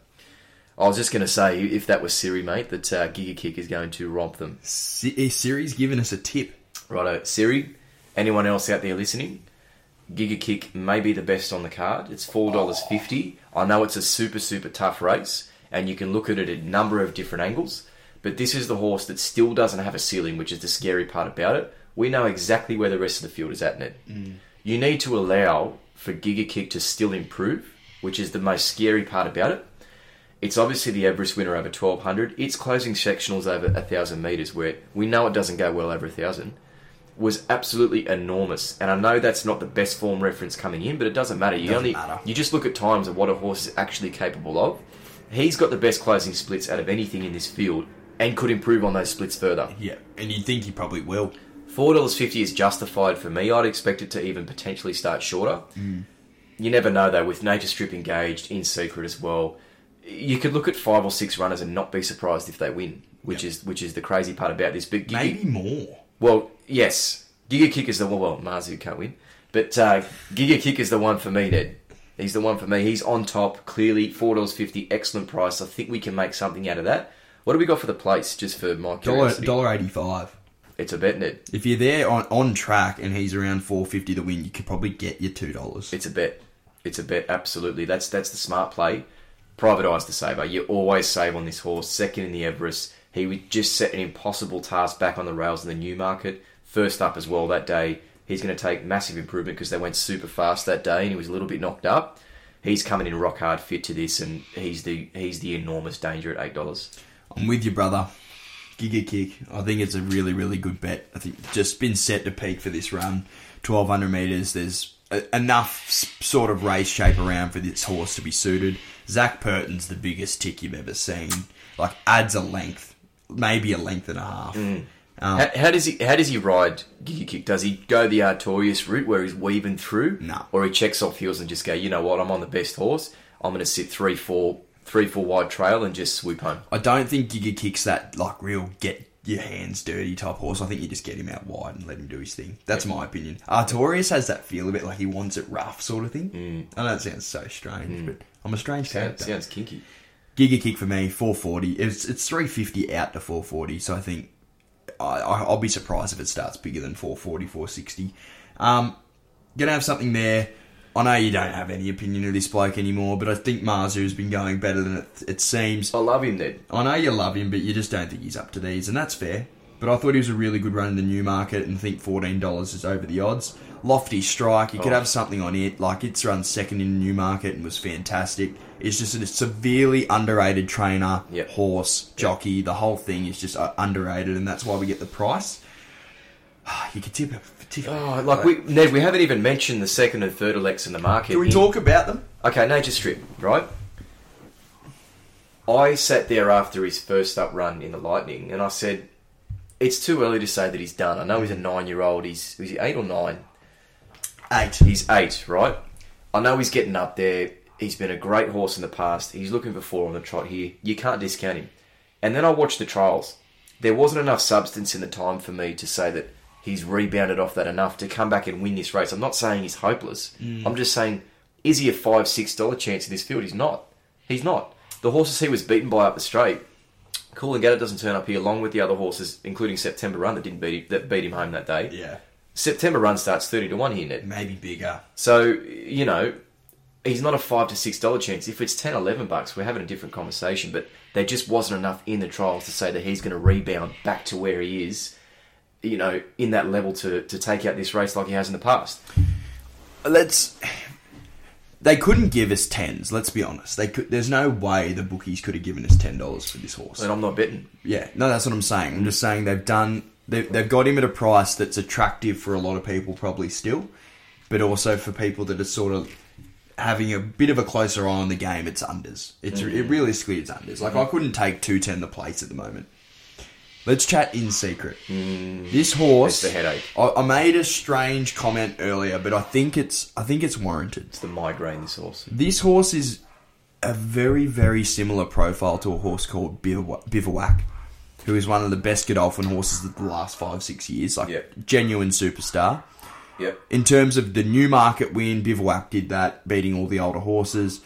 Speaker 5: I was just going to say, if that was Siri, mate, that uh, Giga Kick is going to romp them.
Speaker 4: Si- Siri's given us a tip.
Speaker 5: Righto, Siri, anyone else out there listening? Giga Kick may be the best on the card. It's four dollars fifty. I know it's a super super tough race, and you can look at it at a number of different angles. But this is the horse that still doesn't have a ceiling, which is the scary part about it. We know exactly where the rest of the field is at, Ned. Mm. You need to allow for Giga Kick to still improve, which is the most scary part about it. It's obviously the Everest winner over 1200. Its closing sectionals over 1,000 metres, where we know it doesn't go well over 1,000, was absolutely enormous. And I know that's not the best form reference coming in, but it doesn't matter. You
Speaker 4: Doesn't
Speaker 5: only
Speaker 4: matter.
Speaker 5: you just look at times of what a horse is actually capable of. He's got the best closing splits out of anything in this field, and could improve on those splits further.
Speaker 4: Yeah, and you'd think he probably will.
Speaker 5: Four dollars fifty is justified for me. I'd expect it to even potentially start shorter. Mm. You never know though. With Nature Strip engaged in secret as well, you could look at five or six runners and not be surprised if they win. Which is which is the crazy part about this. But
Speaker 4: Maybe more.
Speaker 5: well, yes, Giga Kick is the one. Well, Marzu can't win, but uh, Giga Kick is the one for me, Ned. He's the one for me. He's on top, clearly four dollars fifty, excellent price. I think we can make something out of that. What do we got for the place? Just for my
Speaker 4: Dollar
Speaker 5: curiosity,
Speaker 4: dollar eighty five.
Speaker 5: it's a bet, Ned.
Speaker 4: If you're there on, on track and he's around four fifty to win, you could probably get your two dollars.
Speaker 5: It's a bet. It's a bet. Absolutely. That's that's the smart play. Private eyes to saver. You always save on this horse. Second in the Everest. He would just set an impossible task back on the rails in the Newmarket. First up as well that day. He's going to take massive improvement because they went super fast that day and he was a little bit knocked up. He's coming in rock hard fit to this and he's the he's the enormous danger at eight dollars.
Speaker 4: I'm with you, brother. Giga kick. I think it's a really, really good bet. I think just been set to peak for this run. 1200 metres. There's a, enough sort of race shape around for this horse to be suited. Zac Purton's the biggest tick you've ever seen. Like adds a length, maybe a length and a half. Mm. Um,
Speaker 5: How, how does he how does he ride Giga Kick? Does he go the Artorius route where he's weaving through?
Speaker 4: No.
Speaker 5: Or he checks off heels and just go, you know what, I'm on the best horse. I'm going to sit three four three four wide trail and just swoop home.
Speaker 4: I don't think Giga Kick's that like real get your hands dirty type horse. I think you just get him out wide and let him do his thing. That's my opinion. Artorius has that feel a bit like he wants it rough sort of thing. I know it sounds so strange, but I'm a strange
Speaker 5: Sounds,
Speaker 4: character.
Speaker 5: sounds kinky.
Speaker 4: Giga Kick for me, 440. It's it's 350 out to 440, so I think I, I- I'll be surprised if it starts bigger than 440, 460. Um, gonna have something there. I know you don't have any opinion of this bloke anymore, but I think Marzu's been going better than it, it seems.
Speaker 5: I love him, Ned.
Speaker 4: I know you love him, but you just don't think he's up to these, and that's fair. But I thought he was a really good run in the new market, and think fourteen dollars is over the odds. Lofty strike, you could
Speaker 5: Oh.
Speaker 4: have something on it. Like it's run second in Newmarket and was fantastic. It's just a severely underrated trainer,
Speaker 5: Yep.
Speaker 4: horse, jockey. The whole thing is just uh, underrated, and that's why we get the price. You could tip it. Tip
Speaker 5: Oh, like we, Ned, we haven't even mentioned the second and third elects in the market.
Speaker 4: Can we talk about them?
Speaker 5: Okay, Nature Strip, right? I sat there after his first up run in the Lightning, and I said, "It's too early to say that he's done. I know he's a nine-year-old. He's is he eight or nine?
Speaker 4: Eight.
Speaker 5: He's eight, right? I know he's getting up there. He's been a great horse in the past. He's looking for four on the trot here. You can't discount him. And then I watched the trials. There wasn't enough substance in the time for me to say that he's rebounded off that enough to come back and win this race. I'm not saying he's hopeless. Mm. I'm just saying, is he a five, six dollar chance in this field? He's not. He's not. The horses he was beaten by up the straight. Coolangatta doesn't turn up here, along with the other horses, including September Run that didn't beat him, that beat him home that day.
Speaker 4: Yeah,
Speaker 5: September Run starts thirty to one here, Ned.
Speaker 4: maybe bigger.
Speaker 5: So, you know, he's not a five to six dollar chance. If it's 10, 11 bucks, we're having a different conversation. But there just wasn't enough in the trials to say that he's going to rebound back to where he is, you know, in that level to, to take out this race like he has in the past.
Speaker 4: let's. They couldn't give us tens. Let's be honest. They could. There's no way the bookies could have given us ten dollars for this horse.
Speaker 5: And I'm not betting.
Speaker 4: Yeah, no, that's what I'm saying. I'm just saying they've done. They've, they've got him at a price that's attractive for a lot of people, probably still, but also for people that are sort of having a bit of a closer eye on the game. It's unders. It's mm. it realistically it's unders. Like I couldn't take two ten the place at the moment. Let's chat in secret. Mm. This horse.
Speaker 5: It's the headache.
Speaker 4: I, I made a strange comment earlier, but I think it's I think it's warranted.
Speaker 5: It's the migraine, this horse.
Speaker 4: This horse is a very, very similar profile to a horse called Biv- Bivouac, who is one of the best Godolphin horses of the last five, six years. Like,
Speaker 5: Yep.
Speaker 4: genuine superstar.
Speaker 5: Yep.
Speaker 4: In terms of the new market win, Bivouac did that, beating all the older horses.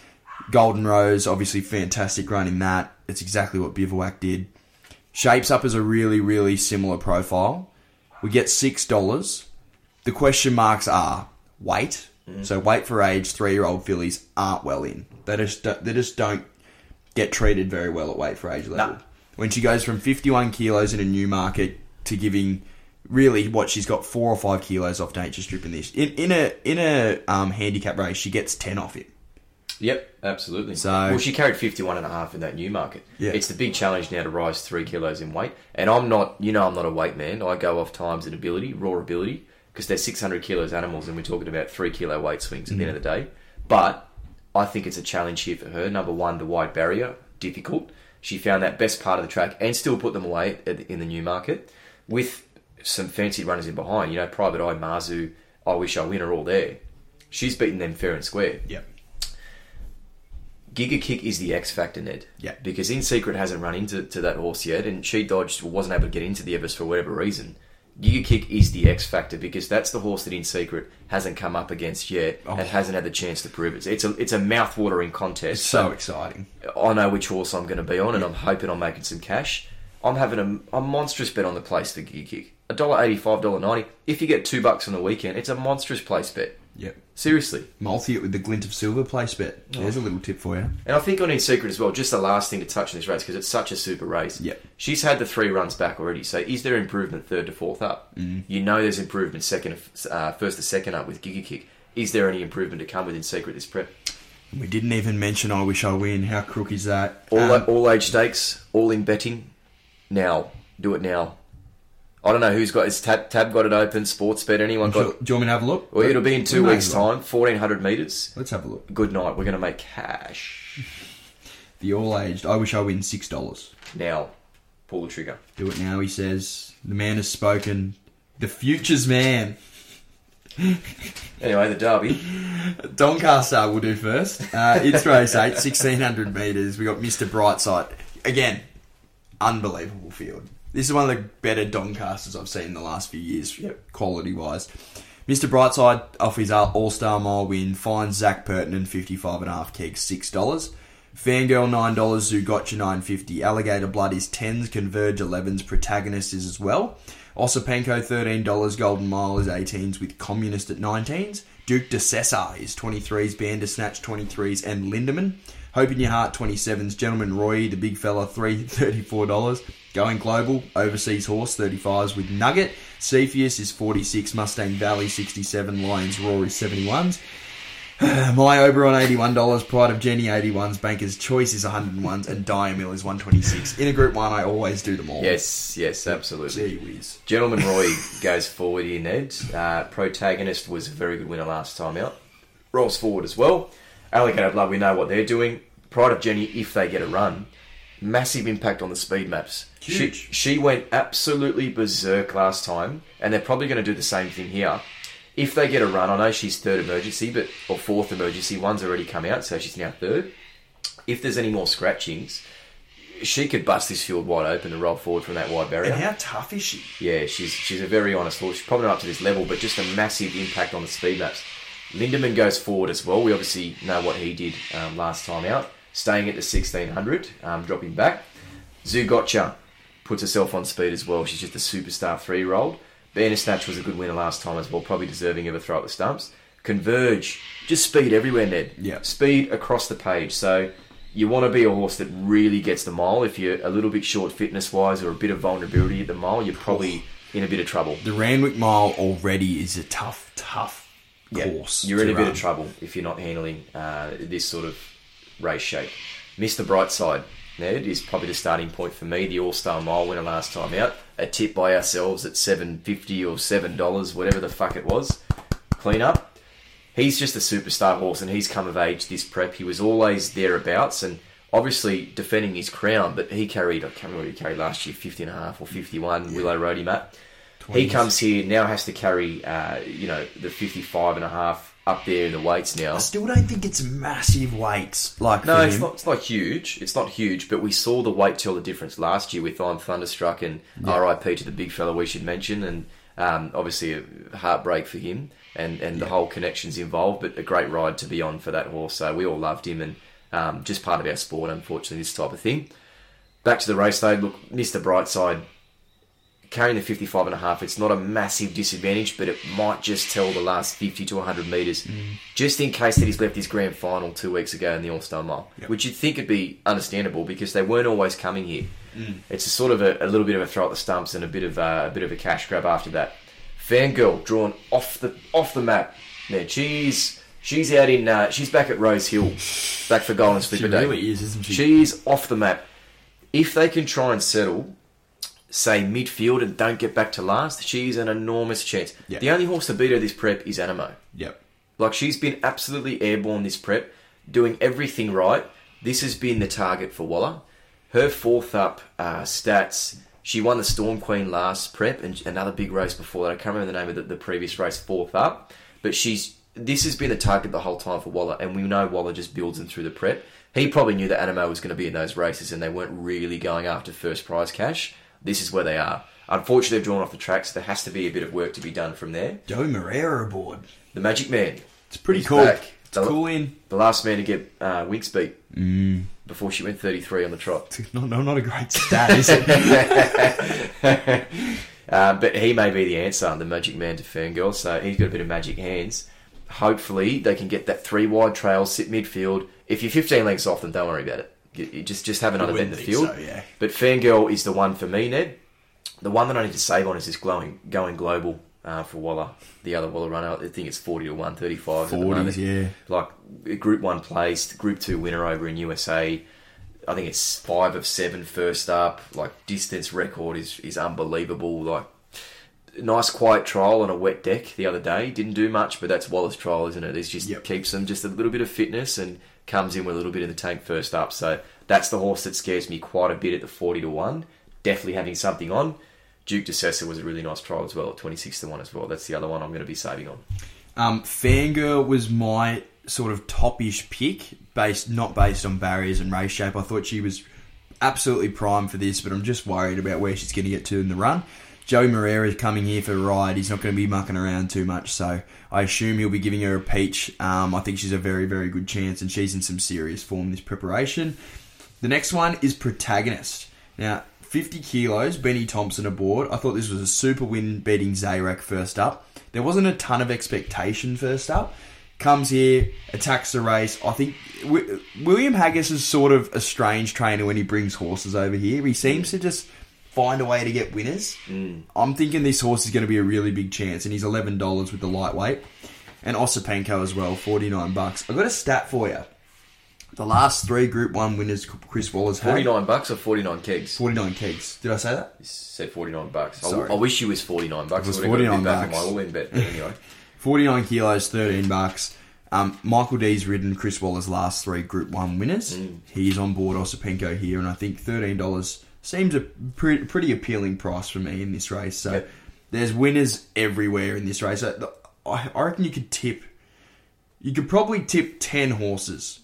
Speaker 4: Golden Rose, obviously fantastic run in that. It's exactly what Bivouac did. Shapes up as a really, really similar profile. We get six dollars. The question marks are weight. Mm. So weight for age, three year old fillies aren't well in. They just don't- they just don't get treated very well at weight for age level.
Speaker 5: Nah.
Speaker 4: When she goes from fifty one kilos in a new market to giving really what she's got four or five kilos off nature strip in this. In in a in a um, handicap race, she gets ten off it.
Speaker 5: Yep, absolutely.
Speaker 4: So-
Speaker 5: well, she carried 51 and a half in that new market.
Speaker 4: Yeah.
Speaker 5: It's the big challenge now to rise three kilos in weight. And I'm not, you know, I'm not a weight man. I go off times and ability, raw ability, because they're 600 kilos animals and we're talking about three kilo weight swings at the end of the day. But I think it's a challenge here for her. Number one, the wide barrier, difficult. She found that best part of the track and still put them away at in the new market with some fancy runners in behind. You know, Private Eye, Marzu, I Wish I Win are all there. She's beaten them fair and square.
Speaker 4: Yep.
Speaker 5: Giga Kick is the X factor, Ned.
Speaker 4: Yeah.
Speaker 5: Because In Secret hasn't run into to that horse yet, and she dodged, wasn't able to get into the Everest for whatever reason. Giga Kick is the X factor because that's the horse that In Secret hasn't come up against yet
Speaker 4: Oh.
Speaker 5: and hasn't had the chance to prove it. It's a it's a mouth-watering contest.
Speaker 4: It's so exciting.
Speaker 5: I know which horse I'm going to be on, and I'm hoping I'm making some cash. I'm having a, a monstrous bet on the place for Giga Kick. A dollar eighty-five, dollar ninety. If you get two bucks on the weekend, it's a monstrous place bet.
Speaker 4: Yep.
Speaker 5: Seriously.
Speaker 4: Multi it with the glint of silver place bet. There's a little tip for you.
Speaker 5: And I think on In Secret as well, just the last thing to touch on this race because it's such a super race.
Speaker 4: Yep.
Speaker 5: She's had the three runs back already. So is there improvement third to fourth up? Mm. You know there's improvement second, uh, first to second up with Giga Kick. Is there any improvement to come with In Secret this prep?
Speaker 4: We didn't even mention I Wish I Win. How crook is that?
Speaker 5: All
Speaker 4: Um,
Speaker 5: all age stakes, all in betting. Now, do it now. I don't know who's got his tab, tab got it open. Sports bet. Anyone got?
Speaker 4: do you want me to have a look?
Speaker 5: Well, it'll be in two weeks' time. Fourteen hundred meters.
Speaker 4: Let's have a look.
Speaker 5: Good night. We're going to make cash
Speaker 4: The all aged I Wish I Win six dollars.
Speaker 5: now. Pull the trigger.
Speaker 4: Do it now, he says. The man has spoken. The future's man.
Speaker 5: Anyway, the Derby.
Speaker 4: Doncaster will do first. Uh, it's race 8, 1600 metres. We got Mr. Brightside. Again, unbelievable field. This is one of the better Doncasters I've seen in the last few years, quality wise. Mr. Brightside, off his All Star Mile win, finds Zach Pertinen 55.5 kegs, $6. Fangirl $9, Zougotcha 9.50. Alligator Blood is 10s, Converge 11s, Protagonist is as well. Osipenko $13, Golden Mile is 18s with Communist at 19s. Duke de Sessa is 23s, Bandersnatch 23s, and Lindemann. Hope in Your Heart 27s, Gentleman Roy, the big fella, $3, $34. Going Global, Overseas Horse 35s with Nugget. Cepheus is 46, Mustang Valley 67, Lions Roar is 71s. My Oberon $81, Pride of Jenny 81s, Banker's Choice is 101s, and Diamil is 126. In a group one, I always do them all.
Speaker 5: Yes, yes, absolutely.
Speaker 4: Gee whiz.
Speaker 5: Gentleman Roy goes forward here, Ned. Uh, protagonist was a very good winner last time out. Rolls forward as well. Alligator Blood, we know what they're doing. Pride of Jenny, if they get a run, massive impact on the speed maps.
Speaker 4: Huge.
Speaker 5: She, she went absolutely berserk last time, and they're probably going to do the same thing here. If they get a run, I know she's third emergency, but or fourth emergency. One's already come out, so she's now third. If there's any more scratchings, she could bust this field wide open and roll forward from that wide barrier.
Speaker 4: And how tough is she?
Speaker 5: Yeah, she's she's a very honest horse. She's probably not up to this level, but just a massive impact on the speed maps. Lindemann goes forward as well. We obviously know what he did um, last time out, staying at the 1600, um, dropping back. Zougotcha puts herself on speed as well. She's just a superstar three year old. Bandersnatch was a good winner last time as well, probably deserving of a throw at the stumps. Converge, just speed everywhere, Ned.
Speaker 4: Yeah.
Speaker 5: Speed across the page. So you want to be a horse that really gets the mile. If you're a little bit short fitness wise or a bit of vulnerability at the mile, you're probably in a bit of trouble.
Speaker 4: The Randwick Mile already is a tough, tough course.
Speaker 5: You're in a bit of trouble if you're not handling uh, this sort of race shape. Mr. Brightside, Ned, is probably the starting point for me. The All Star Mile winner last time out. A tip by ourselves at seven fifty or seven dollars, whatever the fuck it was. Clean up. He's just a superstar horse, and he's come of age this prep. He was always thereabouts, and obviously defending his crown. But he carried, I can't remember what he carried last year, 50 and a half or 51, Willow Roadie Matt. He comes here now has to carry, uh, you know, the 55 and a half up there in the weights now.
Speaker 4: I still don't think it's massive weights like
Speaker 5: No, it's not. It's not huge. It's not huge, but we saw the weight tell the difference last year with I'm Thunderstruck and R.I.P. to the big fella we should mention, and um, obviously a heartbreak for him and and the whole connections involved. But a great ride to be on for that horse. So we all loved him, and um, just part of our sport. Unfortunately, this type of thing. Back to the race though. Look, Mr. Brightside carrying the 55 and a half, it's not a massive disadvantage, but it might just tell the last 50 to 100 metres, just in case that he's left his grand final two weeks ago in the All Star Mile, which you'd think would be understandable because they weren't always coming here. It's a sort of a, a little bit of a throw at the stumps and a bit of uh, a bit of a cash grab after that. Fangirl drawn off the off the map. Now, she's She's out in. Uh, she's back at Rose Hill, back for Golden Slipper Day.
Speaker 4: really is, isn't she?
Speaker 5: She's off the map. If they can try and settle, say midfield and don't get back to last, she's an enormous chance.
Speaker 4: Yeah.
Speaker 5: The only horse to beat her this prep is Anamoe.
Speaker 4: Yep.
Speaker 5: Like she's been absolutely airborne this prep, doing everything right. This has been the target for Waller. Her fourth up uh, stats. She won the Storm Queen last prep and another big race before that. I can't remember the name of the, the previous race, fourth up. But she's this has been the target the whole time for Waller, and we know Waller just builds them through the prep. He probably knew that Anamoe was going to be in those races, and they weren't really going after first prize cash. This is where they are. Unfortunately, they've drawn off the tracks. there has to be a bit of work to be done from there.
Speaker 4: Joey Moreira aboard.
Speaker 5: The Magic Man.
Speaker 4: It's pretty
Speaker 5: He's
Speaker 4: cool.
Speaker 5: back.
Speaker 4: It's a cool in.
Speaker 5: The last man to get uh, Winx beat before she went 33 on the trot.
Speaker 4: No, no, not a great stat, is it?
Speaker 5: Uh, but he may be the answer, the Magic Man to Fangirl, so he's got a bit of magic hands. Hopefully, they can get that three wide trail, sit midfield. If you're 15 lengths off them, don't worry about it. Just just have another bet in the field.
Speaker 4: so, yeah.
Speaker 5: But Fangirl is the one for me, Ned. The one that I need to save on is this glowing, going global uh, for Waller. The other Waller runner, I think it's 40 to 135
Speaker 4: 40s, yeah.
Speaker 5: Like Group 1 placed, Group 2 winner over in USA. I think it's 5 of seven first up. Like, distance record is, is unbelievable. Like, nice quiet trial on a wet deck the other day. Didn't do much, but that's Waller's trial, isn't it? It just
Speaker 4: Yep.
Speaker 5: keeps them just a little bit of fitness and comes in with a little bit of the tank first up. So that's the horse that scares me quite a bit at the 40 to 1. Definitely having something on. Duke de Sessa was a really nice trial as well 26 to 1 as well. That's the other one I'm going to be saving on.
Speaker 4: Um, Fangirl was my sort of topish pick, based not based on barriers and race shape. I thought she was absolutely primed for this, but I'm just worried about where she's going to get to in the run. Joey Moreira is coming here for a ride. He's not going to be mucking around too much, so I assume he'll be giving her a peach. Um, I think she's a very, very good chance, and she's in some serious form this preparation. The next one is Protagonist. Now, 50 kilos, Benny Thompson aboard. I thought this was a super win beating Zayrek first up. There wasn't a ton of expectation first up. Comes here, attacks the race. I think Wi- William Haggas is sort of a strange trainer when he brings horses over here. He seems to just find a way to get winners. I'm thinking this horse is going to be a really big chance, and he's $11 with the lightweight. And Osipenko as well, 49 bucks. I've got a stat for you. The last three Group 1 winners Chris Waller's had.
Speaker 5: 49 bucks or 49 kegs?
Speaker 4: 49 kegs. Did I say that?
Speaker 5: said 49 bucks. I,
Speaker 4: Sorry.
Speaker 5: I wish you was 49 bucks.
Speaker 4: It was
Speaker 5: got a
Speaker 4: 49
Speaker 5: back
Speaker 4: bucks.
Speaker 5: my bet, anyway.
Speaker 4: 49 kilos, 13 bucks. Um, Michael Dee's ridden Chris Waller's last three Group 1 winners.
Speaker 5: Mm.
Speaker 4: He's on board Osipenko here, and I think $13 seems a pre- pretty appealing price for me in this race. So
Speaker 5: Yep.
Speaker 4: there's winners everywhere in this race. I, I I reckon you could tip, you could probably tip 10 horses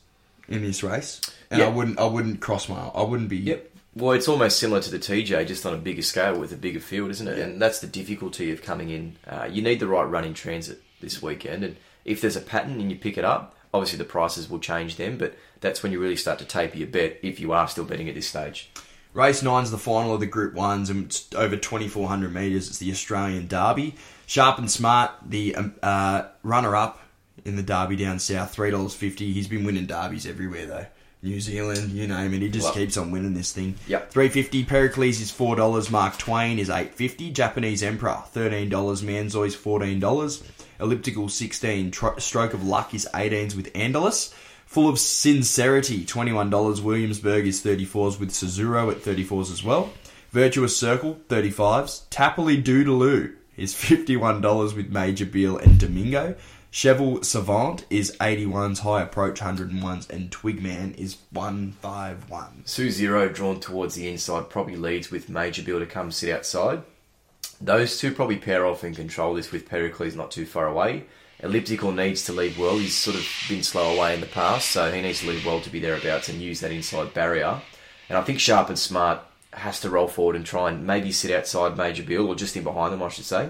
Speaker 4: in this race. And I wouldn't, I wouldn't cross my, I wouldn't be.
Speaker 5: Yep. Well, it's almost similar to the TJ, just on a bigger scale with a bigger field, isn't it? And that's the difficulty of coming in. Uh, you need the right run in transit this weekend, and if there's a pattern and you pick it up, obviously the prices will change then. But that's when you really start to taper your bet if you are still betting at this stage.
Speaker 4: Race nine's the final of the Group Ones, and it's over 2,400 metres. It's the Australian Derby. Sharp and Smart, the um, uh, runner-up in the Derby down south, three dollars fifty. He's been winning derbies everywhere though. New Zealand, you name it. He just keeps on winning this thing.
Speaker 5: Yep.
Speaker 4: Three fifty. Pericles is four dollars. Mark Twain is eight fifty. Japanese Emperor thirteen dollars. Manzoice fourteen dollars. Elliptical sixteen. Tro- Stroke of Luck is eighteens with Andalus. Full of Sincerity, $21. Williamsburg is 34s with Suzuro at 34s as well. Virtuous Circle, 35s. Tappily Doodaloo is $51 with Major Beal and Domingo. Cheval Savant is 81s, High Approach 101s, and Twigman is 151.
Speaker 5: Sue Zero drawn towards the inside probably leads with Major Bill to come sit outside. Those two probably pair off and control this with Pericles not too far away. Elliptical needs to lead well. He's sort of been slow away in the past, so he needs to lead well to be thereabouts and use that inside barrier. And I think Sharp and Smart has to roll forward and try and maybe sit outside Major Bill, or just in behind them, I should say,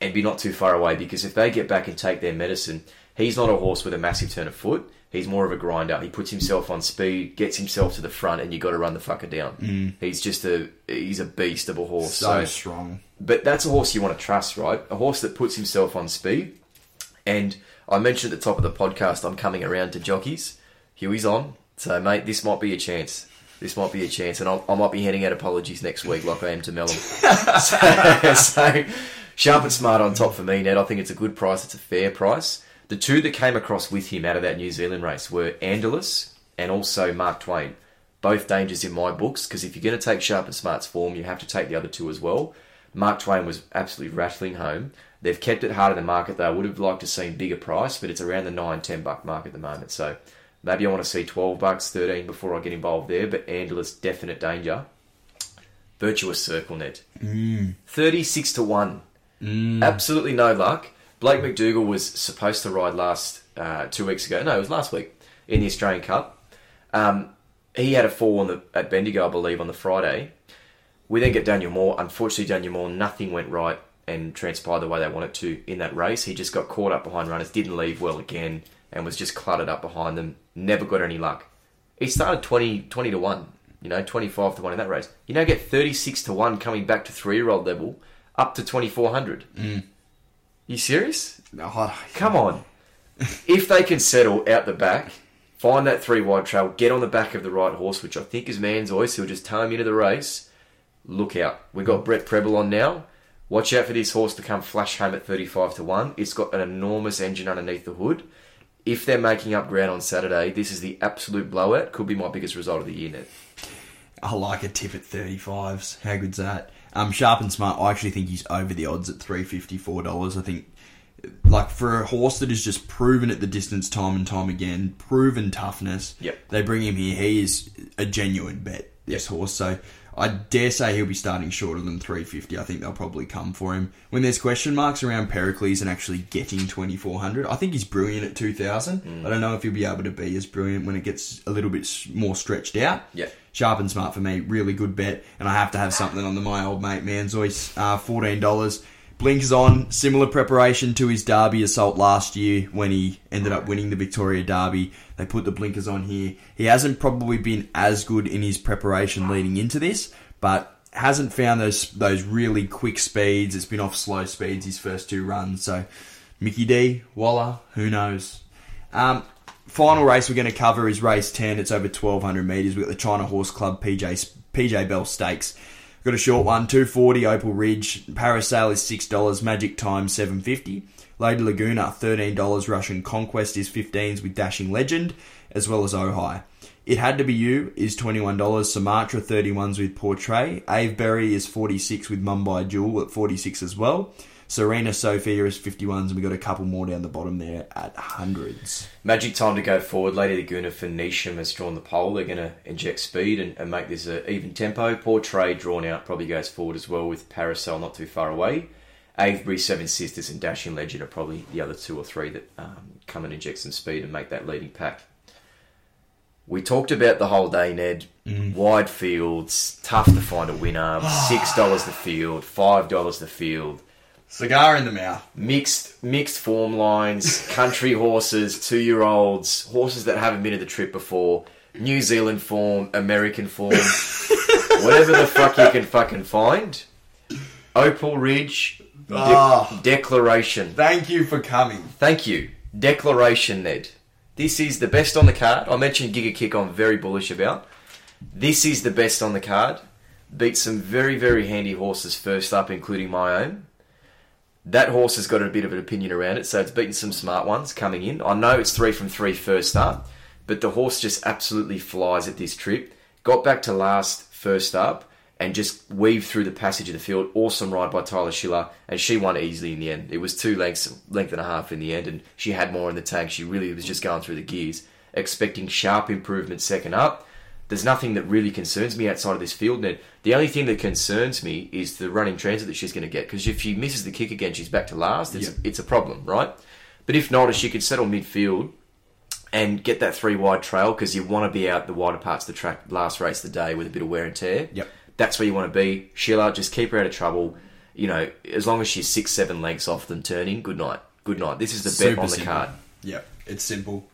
Speaker 5: and be not too far away because if they get back and take their medicine, he's not a horse with a massive turn of foot. He's more of a grinder. He puts himself on speed, gets himself to the front, and you got to run the fucker down. Mm. He's just a he's a beast of a horse.
Speaker 4: So strong.
Speaker 5: But that's a horse you want to trust, right? A horse that puts himself on speed. And I mentioned at the top of the podcast, I'm coming around to jockeys. Huey's on. So, mate, this might be a chance. This might be a chance. And I'll, I might be handing out apologies next week like I am to Melham. so, so, sharp and smart on top for me, Ned. I think it's a good price. It's a fair price. The two that came across with him out of that New Zealand race were Andalus and also Mark Twain. Both dangers in my books because if you're going to take Sharp and Smart's form, you have to take the other two as well. Mark Twain was absolutely rattling home. They've kept it hard in the market though. I would have liked to see a bigger price, but it's around the 9 10 buck mark at the moment. So maybe I want to see 12 bucks, 13 before I get involved there, but Andalus definite danger. Virtuous Circle Net. 36 to 1. Absolutely no luck. Blaike McDougall was supposed to ride last uh, two weeks ago. No, it was last week in the Australian Cup. Um, he had a fall on the, at Bendigo, I believe, on the Friday. We then get Daniel Moor. Unfortunately, Daniel Moor, nothing went right and transpired the way they wanted to in that race. He just got caught up behind runners, didn't leave well again, and was just cluttered up behind them. Never got any luck. He started 20, 20 to 1, you know, 25 to 1 in that race. You now get 36 to 1 coming back to three year old level, up to 2400. Mm. You serious?
Speaker 4: Oh,
Speaker 5: Come on. if they can settle out the back, find that three wide trail, get on the back of the right horse, which I think is Manzoice, he'll just tow him into the race. Look out. We've got Brett Prebble on now. Watch out for this horse to come flash home at 35 to 1. It's got an enormous engine underneath the hood. If they're making up ground on Saturday, this is the absolute blowout. Could be my biggest result of the year, Ned.
Speaker 4: I like a tip at 35s. How good's that? Um, Sharp and Smart, I actually think he's over the odds at $354. I think, like, for a horse that has just proven at the distance time and time again, proven toughness,
Speaker 5: Yep.
Speaker 4: they bring him here. He is a genuine bet, this horse. So I dare say he'll be starting shorter than 350. I think they'll probably come for him. When there's question marks around Pericles and actually getting 2400, I think he's brilliant at 2000. Mm. I don't know if he'll be able to be as brilliant when it gets a little bit more stretched out.
Speaker 5: Yeah.
Speaker 4: Sharp and smart for me, really good bet. And I have to have something on the my old mate Manzoice, uh, $14. Blinkers on similar preparation to his Derby assault last year when he ended up winning the Victoria Derby. They put the blinkers on here. He hasn't probably been as good in his preparation leading into this, but hasn't found those those really quick speeds. It's been off slow speeds his first two runs. So Mickey D, Waller, who knows? Um, final race we're going to cover is race ten. It's over twelve hundred meters. We've got the China Horse Club PJ PJ Bell Stakes. Got a short one, 240 Opal Ridge. Parasail is $6. Magic Time 750 Lady Laguna, $13. Russian Conquest is 15s with Dashing Legend, as well as Ojai. It Had to Be You is $21. Sumatra 31s with Portray. Avebury is 46 with Mumbai Jewel at 46 as well. Serena Sophia is 51s, and we've got a couple more down the bottom there at hundreds.
Speaker 5: Magic time to go forward. Lady Laguna for Nisham has drawn the pole. They're going to inject speed and, and make this an even tempo. Portray drawn out probably goes forward as well with Parasail not too far away. Avebury, Seven Sisters, and Dashing Legend are probably the other two or three that um, come and inject some speed and make that leading pack. We talked about the whole day, Ned. Wide fields, tough to find a winner. Six dollars the field, five dollars the field
Speaker 4: Cigar in the mouth.
Speaker 5: mixed mixed form lines, country horses, two year olds, horses that haven't been to the trip before, New Zealand form, American form, whatever the fuck you can fucking find. Opal Ridge de-
Speaker 4: Ah.
Speaker 5: declaration.
Speaker 4: Thank you for coming.
Speaker 5: Thank you. Declaration, Ned. This is the best on the card. I mentioned Giga Kick I'm very bullish about. This is the best on the card. Beat some very, very handy horses first up, including my own. That horse has got a bit of an opinion around it, so it's beaten some smart ones coming in. I know it's three from three first up, but the horse just absolutely flies at this trip. Got back to last first up and just weaved through the passage of the field. Awesome ride by Tyler Schiller, and she won easily in the end. It was two lengths, length and a half in the end, and she had more in the tank. She really was just going through the gears, expecting sharp improvement second up. There's nothing that really concerns me outside of this field net. The only thing that concerns me is the running transit that she's going to get. Because if she misses the kick again, she's back to last. It's,
Speaker 4: Yep.
Speaker 5: it's a problem, right? But if not, if she could settle midfield and get that three wide trail, because you want to be out the wider parts of the track last race of the day with a bit of wear and tear.
Speaker 4: Yep.
Speaker 5: That's where you want to be. Sheila, uh, just keep her out of trouble. You know, as long as she's six, seven lengths off them turning, good night. Good night. This is the bet
Speaker 4: Super
Speaker 5: on the
Speaker 4: simple.
Speaker 5: card.
Speaker 4: Yep, it's simple.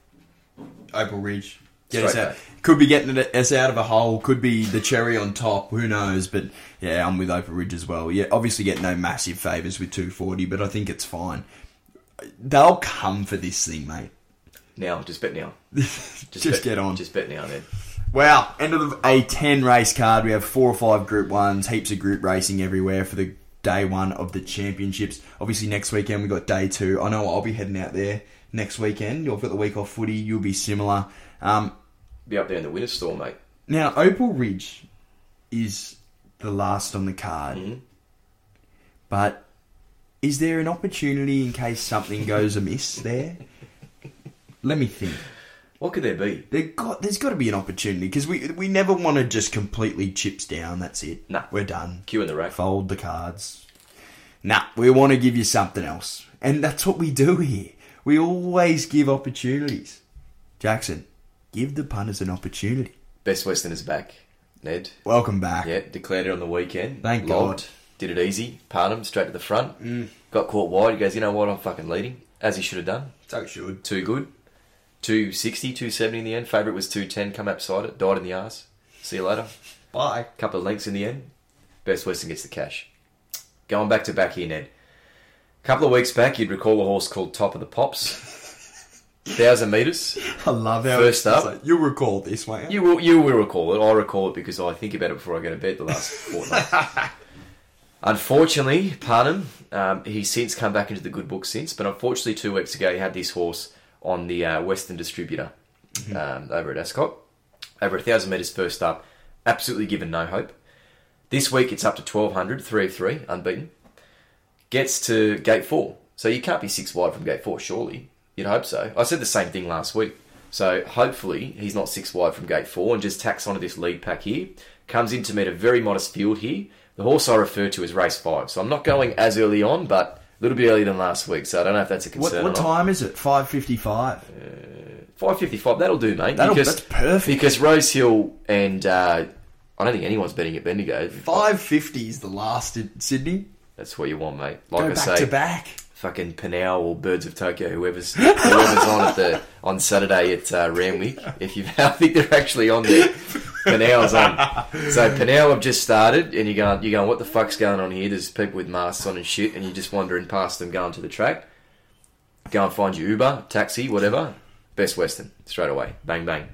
Speaker 4: Opal Ridge. Get us out.
Speaker 5: back.
Speaker 4: Could be getting us out of a hole. Could be the cherry on top. Who knows? But yeah, I'm with Opal Ridge as well. Yeah, obviously get no massive favours with 240, but I think it's fine. They'll come for this thing, mate.
Speaker 5: Now, just bet now.
Speaker 4: Just,
Speaker 5: bet,
Speaker 4: get on.
Speaker 5: Just bet now, then.
Speaker 4: Wow, end of a 10 race card. We have four or five group ones, heaps of group racing everywhere for the day one of the championships. Obviously, next weekend we've got day two. I know I'll be heading out there next weekend. You've got the week off footy. You'll be similar. Um,
Speaker 5: Be up there in the winter store, mate.
Speaker 4: now, Opal Ridge is the last on the card,
Speaker 5: Mm-hmm.
Speaker 4: but is there an opportunity in case something goes amiss there? Let me think.
Speaker 5: What could there be?
Speaker 4: There got, there's got to be an opportunity because we we never want to just completely chips down. That's it.
Speaker 5: Nah.
Speaker 4: we're done.
Speaker 5: Queue in the rack.
Speaker 4: Fold the cards. Nah, we want to give you something else, and that's what we do here. We always give opportunities. Jackson, give the punters an opportunity.
Speaker 5: Best Western is back. Ned.
Speaker 4: Welcome back.
Speaker 5: Yeah, declared it on the weekend.
Speaker 4: Thank
Speaker 5: Logged,
Speaker 4: God.
Speaker 5: Did it easy. Parnham straight to the front. Mm. Got caught wide. He goes, you know what? I'm fucking leading. As he should have done.
Speaker 4: So should.
Speaker 5: Too good. 260, 270 in the end. Favourite was 210. Come outside it. Died in the arse. See you later.
Speaker 4: Bye.
Speaker 5: Couple of lengths in the end. Best Western gets the cash. Going back to back here, Ned. couple of weeks back, you'd recall a horse called Top of the Pops. Thousand metres.
Speaker 4: I love how
Speaker 5: First up-
Speaker 4: like, you'll recall this, won't you?
Speaker 5: Will, you will recall it. I recall it because I think about it before I go to bed the last fortnight. unfortunately, Parnham, um, he's since come back into the good book since, but unfortunately, two weeks ago, he had this horse on the uh, Western distributor um, over at Ascot. Over a thousand metres first up, absolutely given no hope. This week, it's up to 1200, 3 of 3, unbeaten. Gets to gate 4. So you can't be six wide from gate 4, surely. You'd hope so. I said the same thing last week. So hopefully he's not six wide from gate 4 and just tacks onto this lead pack here. Comes in to meet a very modest field here. The horse I refer to is race 5. So I'm not going as early on, but a little bit earlier than last week. So I don't know if that's a
Speaker 4: What,
Speaker 5: concern.
Speaker 4: what
Speaker 5: not.
Speaker 4: time is it? Five fifty-five.
Speaker 5: Five fifty-five. That'll do, mate.
Speaker 4: That'll-
Speaker 5: because,
Speaker 4: that's perfect.
Speaker 5: Because Rose Hill and uh, I don't think anyone's betting at Bendigo.
Speaker 4: Five fifty is the last in Sydney.
Speaker 5: That's what you want, mate. Like
Speaker 4: Go
Speaker 5: I
Speaker 4: back
Speaker 5: say,
Speaker 4: to back.
Speaker 5: Fucking Pnau or Birds of Tokyo, whoever's whoever's on at the on Saturday at uh, Randwick. If you, I think they're actually on there. Pnau's on. So Pinau have just started, and you're going, you're going, what the fuck's going on here? There's people with masks on and shit, and you're just wandering past them going to the track. Go and find your Uber, taxi, whatever. Best Western straight away, bang bang.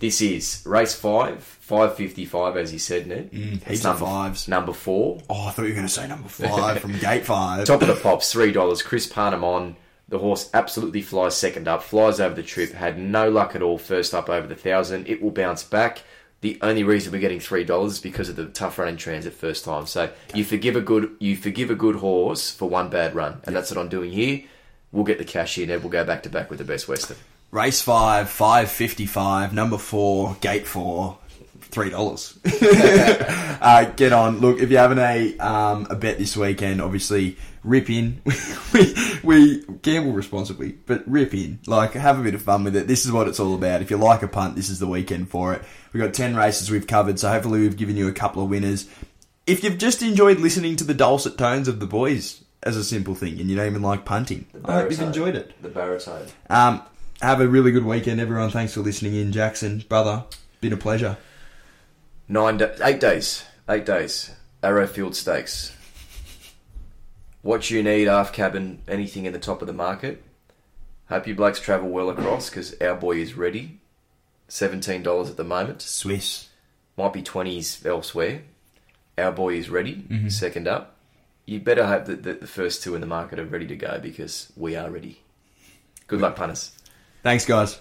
Speaker 5: This is race five, five fifty five, as you said, Ned.
Speaker 4: Mm, heaps
Speaker 5: It's
Speaker 4: of
Speaker 5: number
Speaker 4: fives.
Speaker 5: Number four,
Speaker 4: Oh, I thought you were going to say number five from gate five.
Speaker 5: Top of the pops, three dollars. Chris Parnham on. The horse absolutely flies second up, flies over the trip, had no luck at all first up over the thousand. It will bounce back. The only reason we're getting three dollars is because of the tough running transit first time. So you forgive a good you forgive a good horse for one bad run, and that's what I'm doing here. We'll get the cash in, and we'll go back to back with the best Western.
Speaker 4: Race five, five fifty-five. Number four, gate four, three dollars. uh, get on. Look, if you're having a um, a bet this weekend, obviously rip in. we, we gamble responsibly, but rip in. Like have a bit of fun with it. This is what it's all about. If you like a punt, this is the weekend for it. We've got ten races we've covered, so hopefully we've given you a couple of winners. If you've just enjoyed listening to the dulcet tones of the boys as a simple thing, and you don't even like punting, I hope you've enjoyed it.
Speaker 5: The baritone.
Speaker 4: Um, have a really good weekend, everyone. Thanks for listening in, Jackson, brother. Been a pleasure.
Speaker 5: Nine, da- eight days, eight days. Arrowfield Stakes. What you need, half cabin, anything in the top of the market. Hope you blokes travel well across because our boy is ready. Seventeen dollars at the moment.
Speaker 4: Swiss.
Speaker 5: Might be twenties elsewhere. Our boy is ready. Mm-hmm. Second up. You better hope that, that the first two in the market are ready to go because we are ready. Good luck, punters.
Speaker 4: Thanks, guys.